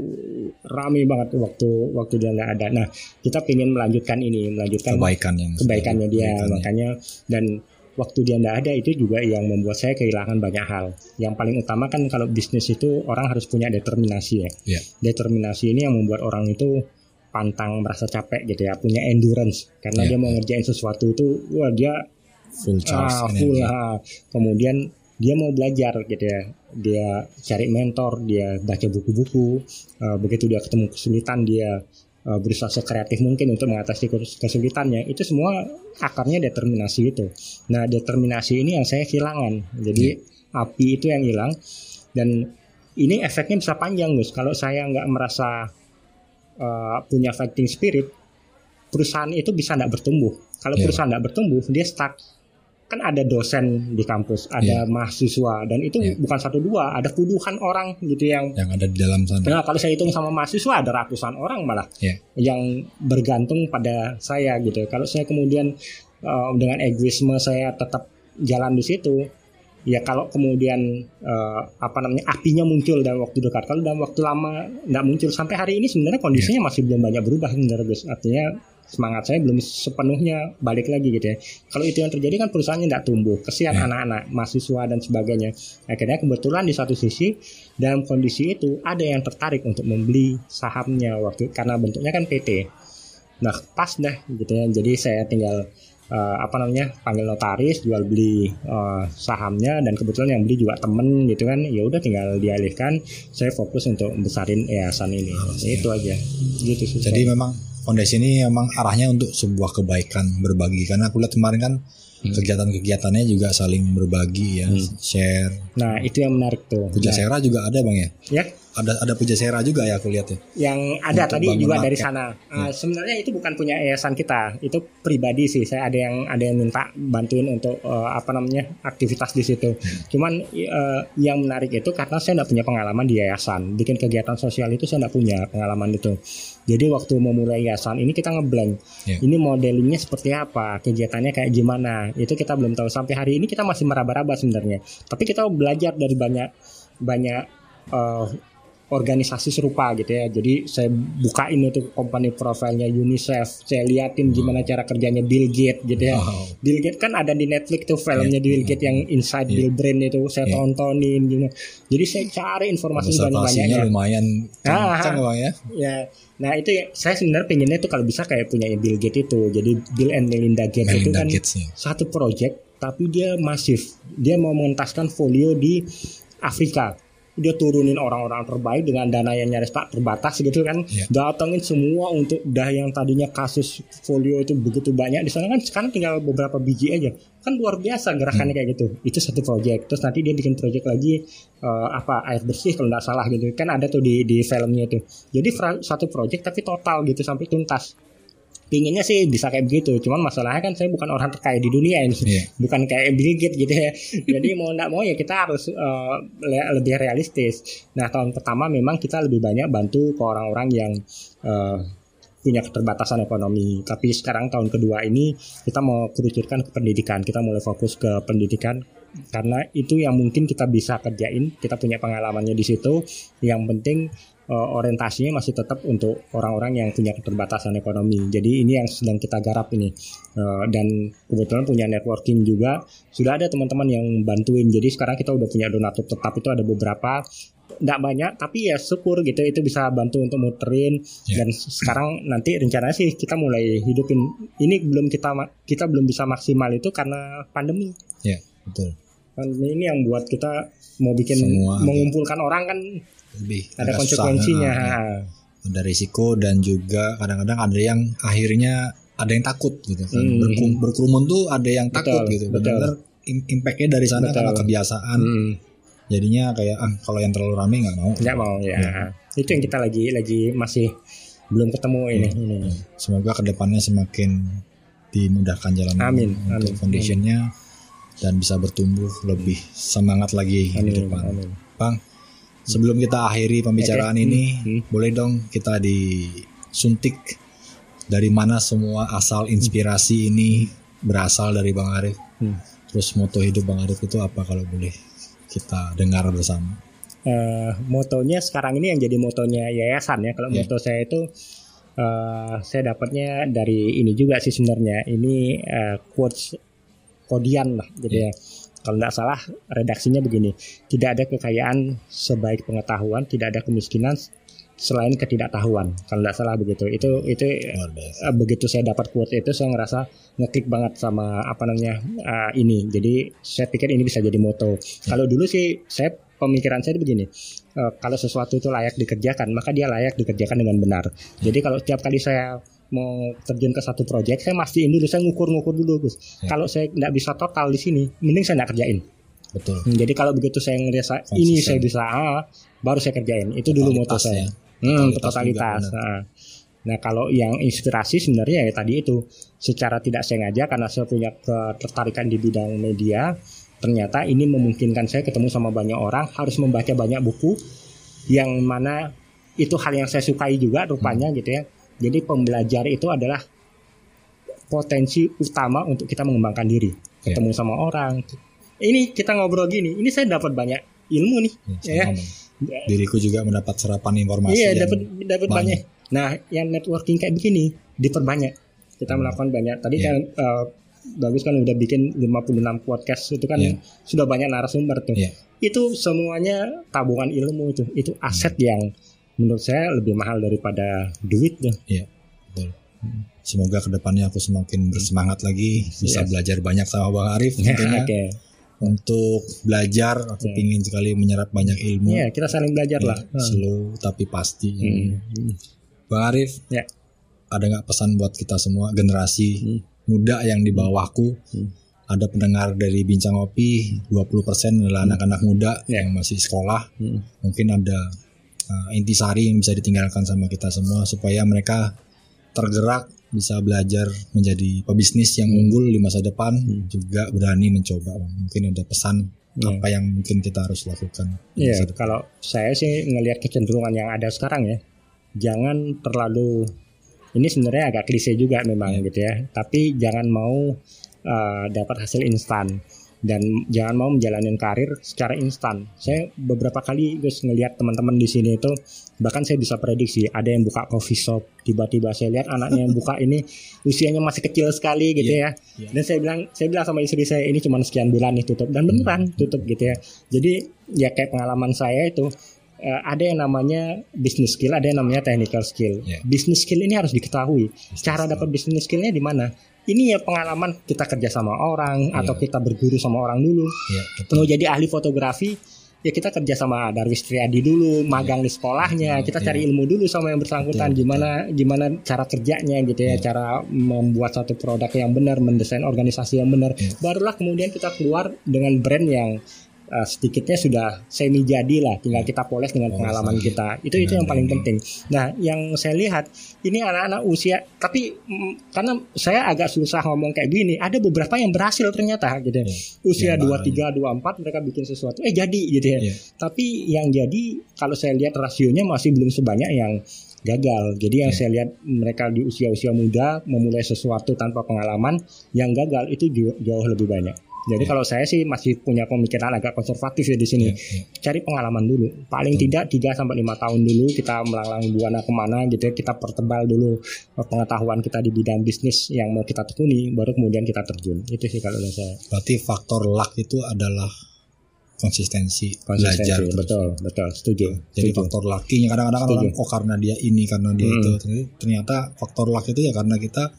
rame banget waktu waktu dia nggak ada. Nah kita ingin melanjutkan ini, melanjutkan Kebaikan yang kebaikannya dia, kebaikannya. makanya dan waktu dia nggak ada itu juga yang membuat saya kehilangan banyak hal. Yang paling utama kan kalau bisnis itu orang harus punya determinasi ya. Iya. Determinasi ini yang membuat orang itu pantang merasa capek gitu ya, punya endurance karena Iya, dia mau ngerjain sesuatu itu, wah dia full charge ah, full ah. kemudian dia mau belajar gitu ya. Dia cari mentor dia baca buku-buku Eh, begitu dia ketemu kesulitan dia eh, berusaha sekreatif mungkin untuk mengatasi kes- kesulitannya. Itu semua akarnya determinasi itu nah determinasi ini yang saya kehilangan. Jadi api itu yang hilang. Dan ini efeknya bisa panjang Gus. Kalau saya nggak merasa uh, punya fighting spirit, perusahaan itu bisa tidak bertumbuh. Kalau Iya. perusahaan tidak bertumbuh, dia stuck. Kan ada dosen di kampus, ada Iya. mahasiswa, dan itu Iya. bukan satu dua, ada puluhan orang gitu yang yang ada di dalam sana. Nah, kalau saya hitung sama mahasiswa ada ratusan orang malah Iya. yang bergantung pada saya gitu. Kalau saya kemudian uh, dengan egoisme saya tetap jalan di situ, ya kalau kemudian uh, apa namanya apinya muncul dalam waktu dekat, kalau dalam waktu lama nggak muncul sampai hari ini sebenarnya kondisinya masih belum banyak berubah sebenarnya. Artinya semangat saya belum sepenuhnya balik lagi gitu ya. Kalau itu yang terjadi kan perusahaannya tidak tumbuh, kesian Ya. anak-anak, mahasiswa dan sebagainya. Akhirnya kebetulan di satu sisi dalam kondisi itu ada yang tertarik untuk membeli sahamnya waktu karena bentuknya kan PT. Nah pas dah gitu ya. Jadi saya tinggal eh, apa namanya panggil notaris jual beli eh, sahamnya dan kebetulan yang beli juga temen gitu kan. Ya udah tinggal dialihkan. Saya fokus untuk besarin yayasan ini. Itu aja. Gitu sih. Jadi memang fondasi ini memang arahnya untuk sebuah kebaikan berbagi karena aku lihat kemarin kan kegiatan-kegiatannya juga saling berbagi ya, share. Nah itu yang menarik tuh. Puja Nah, Sera juga ada bang ya? ya Ada ada Puja Sera juga ya aku lihat ya. yang ada Untuk tadi juga dari sana. Ah, Sebenarnya itu bukan punya yayasan kita, itu pribadi sih. Saya ada yang ada yang minta bantuin untuk eh, apa namanya aktivitas di situ. Cuman eh, yang menarik itu karena saya tidak punya pengalaman di yayasan, bikin kegiatan sosial itu saya tidak punya pengalaman itu. Jadi waktu memulai yayasan ini kita ngeblank. Ya. Ini modelingnya seperti apa, kegiatannya kayak gimana, itu kita belum tahu. Sampai hari ini kita masih meraba-raba sebenarnya. Tapi kita belajar dari banyak banyak eh, organisasi serupa gitu ya. Jadi saya bukain itu company profilnya UNICEF, saya liatin gimana cara kerjanya Bill Gates gitu ya. Wow. Bill Gates kan ada di Netflix tuh filmnya Iya. Bill Gates yang Inside Iya. Bill Brain itu saya Iya. tontonin gitu. Jadi saya cari informasi banyak-banyaknya. lumayan Ah, kencang bang ya. Ya, nah itu ya, saya sebenarnya pengennya tuh kalau bisa kayak punya Bill Gates itu. Jadi Bill and Melinda Gates itu Melinda kan Gates ya. satu project tapi dia masif. Dia mau mengentaskan folio di Afrika. Dia turunin orang-orang terbaik dengan dana yang nyaris tak terbatas gitu kan. Iya. Datangin semua untuk dah yang tadinya kasus folio itu begitu banyak di sana kan sekarang tinggal beberapa biji aja. Kan luar biasa gerakannya kayak gitu. Itu satu project. Terus nanti dia bikin project lagi eh, apa air bersih kalau nggak salah gitu. Kan ada tuh di di filmnya itu. Jadi fra- satu project tapi total gitu sampai tuntas pinginnya sih bisa kayak begitu. Cuman masalahnya kan saya bukan orang terkaya di dunia ini. Iya. bukan kayak Bill gitu ya. [LAUGHS] Jadi mau nggak mau ya kita harus le- lebih realistis. Nah tahun pertama memang kita lebih banyak bantu ke orang-orang yang eh, punya keterbatasan ekonomi. Tapi sekarang tahun kedua ini kita mau kerucutkan ke pendidikan. Kita mulai fokus ke pendidikan. Karena itu yang mungkin kita bisa kerjain. Kita punya pengalamannya di situ. Yang penting eh, orientasinya masih tetap untuk orang-orang yang punya keterbatasan ekonomi. Jadi ini yang sedang kita garap ini. Eh, dan kebetulan punya networking juga. Sudah ada teman-teman yang bantuin. Jadi sekarang kita udah punya donatur tetap itu ada beberapa tidak banyak tapi ya syukur gitu itu bisa bantu untuk muterin Ya. dan sekarang nanti rencananya sih kita mulai hidupin ini belum kita kita belum bisa maksimal itu karena pandemi Ya betul. pandemi ini yang buat kita mau bikin Semua mengumpulkan orang kan Lebih ada konsekuensinya ya. Ha. ada risiko dan juga kadang-kadang ada yang akhirnya ada yang takut gitu kan Hmm. Berkum- berkerumun tuh ada yang takut Betul, gitu betul. benar im- impactnya dari sana Betul. karena kebiasaan Hmm, jadinya kayak ah kalau yang terlalu rame nggak mau nggak mau ya. Ya. Itu yang kita lagi lagi masih belum ketemu ini. Hmm. ini. semoga ke depannya semakin dimudahkan jalan Amin, untuk amin, foundationnya dan bisa bertumbuh lebih semangat lagi di Amin, depan amin. bang sebelum kita akhiri pembicaraan Oke. ini Hmm. boleh dong kita disuntik dari mana semua asal inspirasi ini berasal dari bang Arif Hmm. terus moto hidup bang Arif itu apa kalau boleh kita dengar bersama Eh, motonya sekarang ini yang jadi motonya yayasan ya. Kalau Ya. moto saya itu eh, saya dapatnya dari ini juga sih sebenarnya. Ini eh, quotes kodian lah gitu ya. Kalau tidak salah redaksinya begini. Tidak ada kekayaan sebaik pengetahuan, tidak ada kemiskinan selain ketidaktahuan. Kalau tidak salah begitu. Itu itu eh, begitu saya dapat quote itu saya ngerasa ngeklik banget sama apa namanya eh, ini. Jadi saya pikir ini bisa jadi moto. Kalau dulu sih saya pemikiran saya begini. eh, kalau sesuatu itu layak dikerjakan, maka dia layak dikerjakan dengan benar. Jadi kalau setiap kali saya mau terjun ke satu proyek, saya mastiin dulu, saya ngukur-ngukur dulu, Gus. Ya. Kalau saya nggak bisa total di sini, mending saya nggak kerjain. betul Hmm, Jadi kalau begitu saya ngerasa ini saya bisa, ah, baru saya kerjain. Itu dulu moto saya. ya. Hmm, Totalitas totalitas. juga, ah. Nah kalau yang inspirasi sebenarnya ya tadi itu secara tidak sengaja karena saya punya ketertarikan di bidang media, ternyata ini memungkinkan saya ketemu sama banyak orang, harus membaca banyak buku yang mana itu hal yang saya sukai juga rupanya hmm. gitu ya. Jadi pembelajar itu adalah potensi utama untuk kita mengembangkan diri, ketemu yeah. sama orang. Ini kita ngobrol gini, ini saya dapat banyak ilmu nih, ya. ya. Diriku juga mendapat serapan informasi. Iya, dapat dapat banyak. Nah, yang networking kayak begini diperbanyak. Kita hmm. melakukan banyak. Tadi yeah. kan uh, bagus kan udah bikin 56 podcast itu kan yeah. sudah banyak narasumber tuh. Yeah. Itu semuanya tabungan ilmu itu. Itu aset hmm. yang menurut saya lebih mahal daripada duit tuh. Iya. Betul. Semoga ke depannya aku semakin bersemangat lagi bisa yes. belajar banyak sama Bang Arif tentunya. okay. Untuk belajar aku yeah. ingin sekali menyerap banyak ilmu. Iya, yeah, kita saling belajar yeah, lah. Slow tapi pasti. Hmm. Bang Arif, ya. ada nggak pesan buat kita semua generasi hmm. muda yang di bawahku? Hmm. Ada pendengar dari Bincang Kopi, 20% adalah hmm. anak-anak muda ya. yang masih sekolah. Hmm. Mungkin ada uh, intisari yang bisa ditinggalkan sama kita semua supaya mereka tergerak bisa belajar menjadi pebisnis yang unggul di masa depan hmm. juga berani mencoba mungkin ada pesan yeah. apa yang mungkin kita harus lakukan. Iya, yeah, kalau saya sih ngelihat kecenderungan yang ada sekarang ya, jangan terlalu ini sebenarnya agak klise juga memang gitu ya tapi jangan mau uh, dapat hasil instan dan jangan mau menjalani karir secara instan. Saya beberapa kali terus ngelihat teman-teman di sini itu bahkan saya bisa prediksi ada yang buka coffee shop tiba-tiba saya lihat anaknya yang buka ini [LAUGHS] usianya masih kecil sekali gitu yeah, ya. Yeah. Dan saya bilang saya bilang sama istri saya ini cuma sekian bulan nih tutup dan beneran hmm. tutup gitu ya. Jadi ya kayak pengalaman saya itu uh, ada yang namanya business skill, ada yang namanya technical skill. Yeah. Business skill ini harus diketahui. Business Cara dapat business skillnya di mana? Ini ya pengalaman kita kerja sama orang yeah. atau kita berguru sama orang dulu. Yeah, Mau jadi ahli fotografi, ya kita kerja sama Darwis Triadi dulu, magang yeah. di sekolahnya, kita yeah. cari ilmu dulu sama yang bersangkutan, yeah, gimana gimana cara kerjanya gitu ya, yeah. cara membuat satu produk yang benar, mendesain organisasi yang benar. Yeah. Barulah kemudian kita keluar dengan brand yang uh, sedikitnya sudah semi jadi lah tinggal kita poles dengan pengalaman lagi. kita itu itu yang paling penting nah yang saya lihat ini anak-anak usia tapi mm, karena saya agak susah ngomong kayak gini ada beberapa yang berhasil ternyata gitu ya. usia dua tiga dua empat mereka bikin sesuatu eh jadi gitu ya yeah. tapi yang jadi kalau saya lihat rasionya masih belum sebanyak yang gagal. Jadi yang yeah. saya lihat mereka di usia-usia muda memulai sesuatu tanpa pengalaman, yang gagal itu jauh lebih banyak. Jadi yeah. kalau saya sih masih punya pemikiran agak konservatif ya di sini. Yeah, yeah. Cari pengalaman dulu. Paling yeah. tidak 3 sampai 5 tahun dulu kita melanglang buana ke mana gitu ya. Kita pertebal dulu pengetahuan kita di bidang bisnis yang mau kita tekuni baru kemudian kita terjun. Itu sih kalau saya. Berarti faktor luck itu adalah konsistensi, konsistensi belajar betul betul setuju jadi setuju. faktor lakinya kadang-kadang orang oh karena dia ini karena dia hmm. itu ternyata faktor luck itu ya karena kita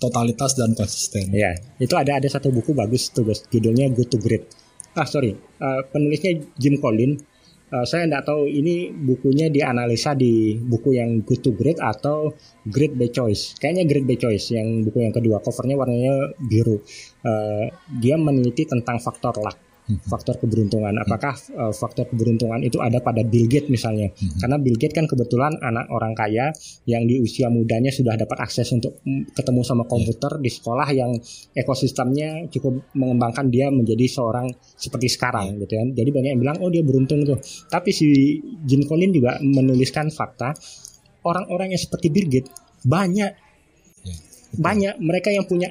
totalitas dan konsisten. Ya, itu ada ada satu buku bagus tuh guys, judulnya Good to Great. Ah sorry, uh, penulisnya Jim Collins. Uh, saya tidak tahu ini bukunya dianalisa di buku yang Good to Great atau Great by Choice. Kayaknya Great by Choice yang buku yang kedua, covernya warnanya biru. Uh, dia meneliti tentang faktor luck faktor keberuntungan. Apakah uh, faktor keberuntungan itu ada pada Bill Gates misalnya? Hmm. Karena Bill Gates kan kebetulan anak orang kaya yang di usia mudanya sudah dapat akses untuk mm, ketemu sama komputer di sekolah yang ekosistemnya cukup mengembangkan dia menjadi seorang seperti sekarang yeah. gitu kan. Jadi banyak yang bilang oh dia beruntung tuh. Tapi si Jim Collins juga menuliskan fakta orang-orang yang seperti Bill Gates banyak banyak mereka yang punya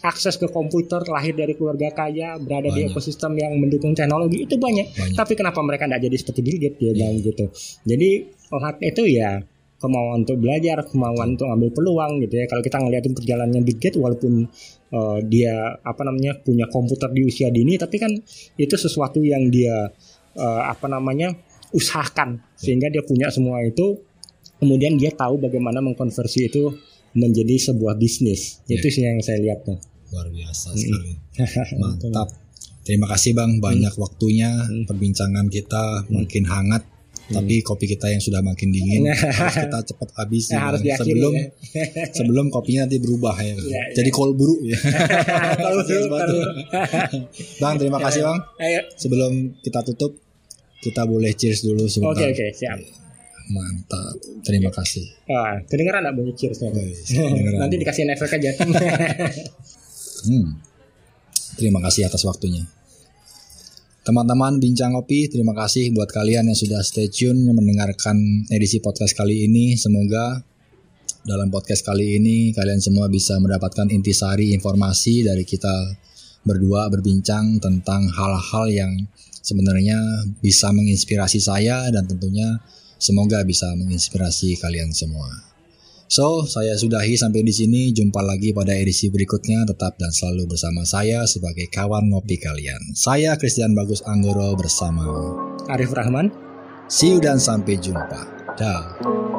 akses ke komputer lahir dari keluarga kaya berada banyak. di ekosistem yang mendukung teknologi itu banyak, banyak. tapi kenapa mereka tidak jadi seperti Bill Gates ya yeah. gitu. Jadi orang itu ya kemauan untuk belajar kemauan untuk ambil peluang gitu ya. Kalau kita ngeliatin perjalanannya Bill Gates walaupun uh, dia apa namanya punya komputer di usia dini tapi kan itu sesuatu yang dia uh, apa namanya usahakan. Sehingga dia punya semua itu. Kemudian dia tahu bagaimana mengkonversi itu menjadi sebuah bisnis. Yeah. Itu sih yang saya lihat tuh. Luar biasa sekali. [LAUGHS] Mantap. Terima kasih Bang banyak hmm. waktunya hmm. perbincangan kita hmm. makin hangat hmm. tapi kopi kita yang sudah makin dingin [LAUGHS] harus kita cepat habis ya, harus sebelum ya. [LAUGHS] sebelum kopinya nanti berubah ya. ya, ya. Jadi kol buru ya. bang terima kasih Bang. Ayo. Sebelum kita tutup kita boleh cheers dulu sebentar. Oke okay, oke okay, siap. Mantap. Terima kasih. Ah, kedengeran nggak bunyi cheersnya? Nanti dikasihin efek aja. [LAUGHS] Hmm. Terima kasih atas waktunya. Teman-teman Bincang Kopi, terima kasih buat kalian yang sudah stay tune mendengarkan edisi podcast kali ini. Semoga dalam podcast kali ini kalian semua bisa mendapatkan intisari informasi dari kita berdua berbincang tentang hal-hal yang sebenarnya bisa menginspirasi saya dan tentunya semoga bisa menginspirasi kalian semua. So, saya sudahi sampai di sini. Jumpa lagi pada edisi berikutnya. Tetap dan selalu bersama saya sebagai kawan ngopi kalian. Saya Christian Bagus Anggoro bersama Arif Rahman. See you dan sampai jumpa. Dah.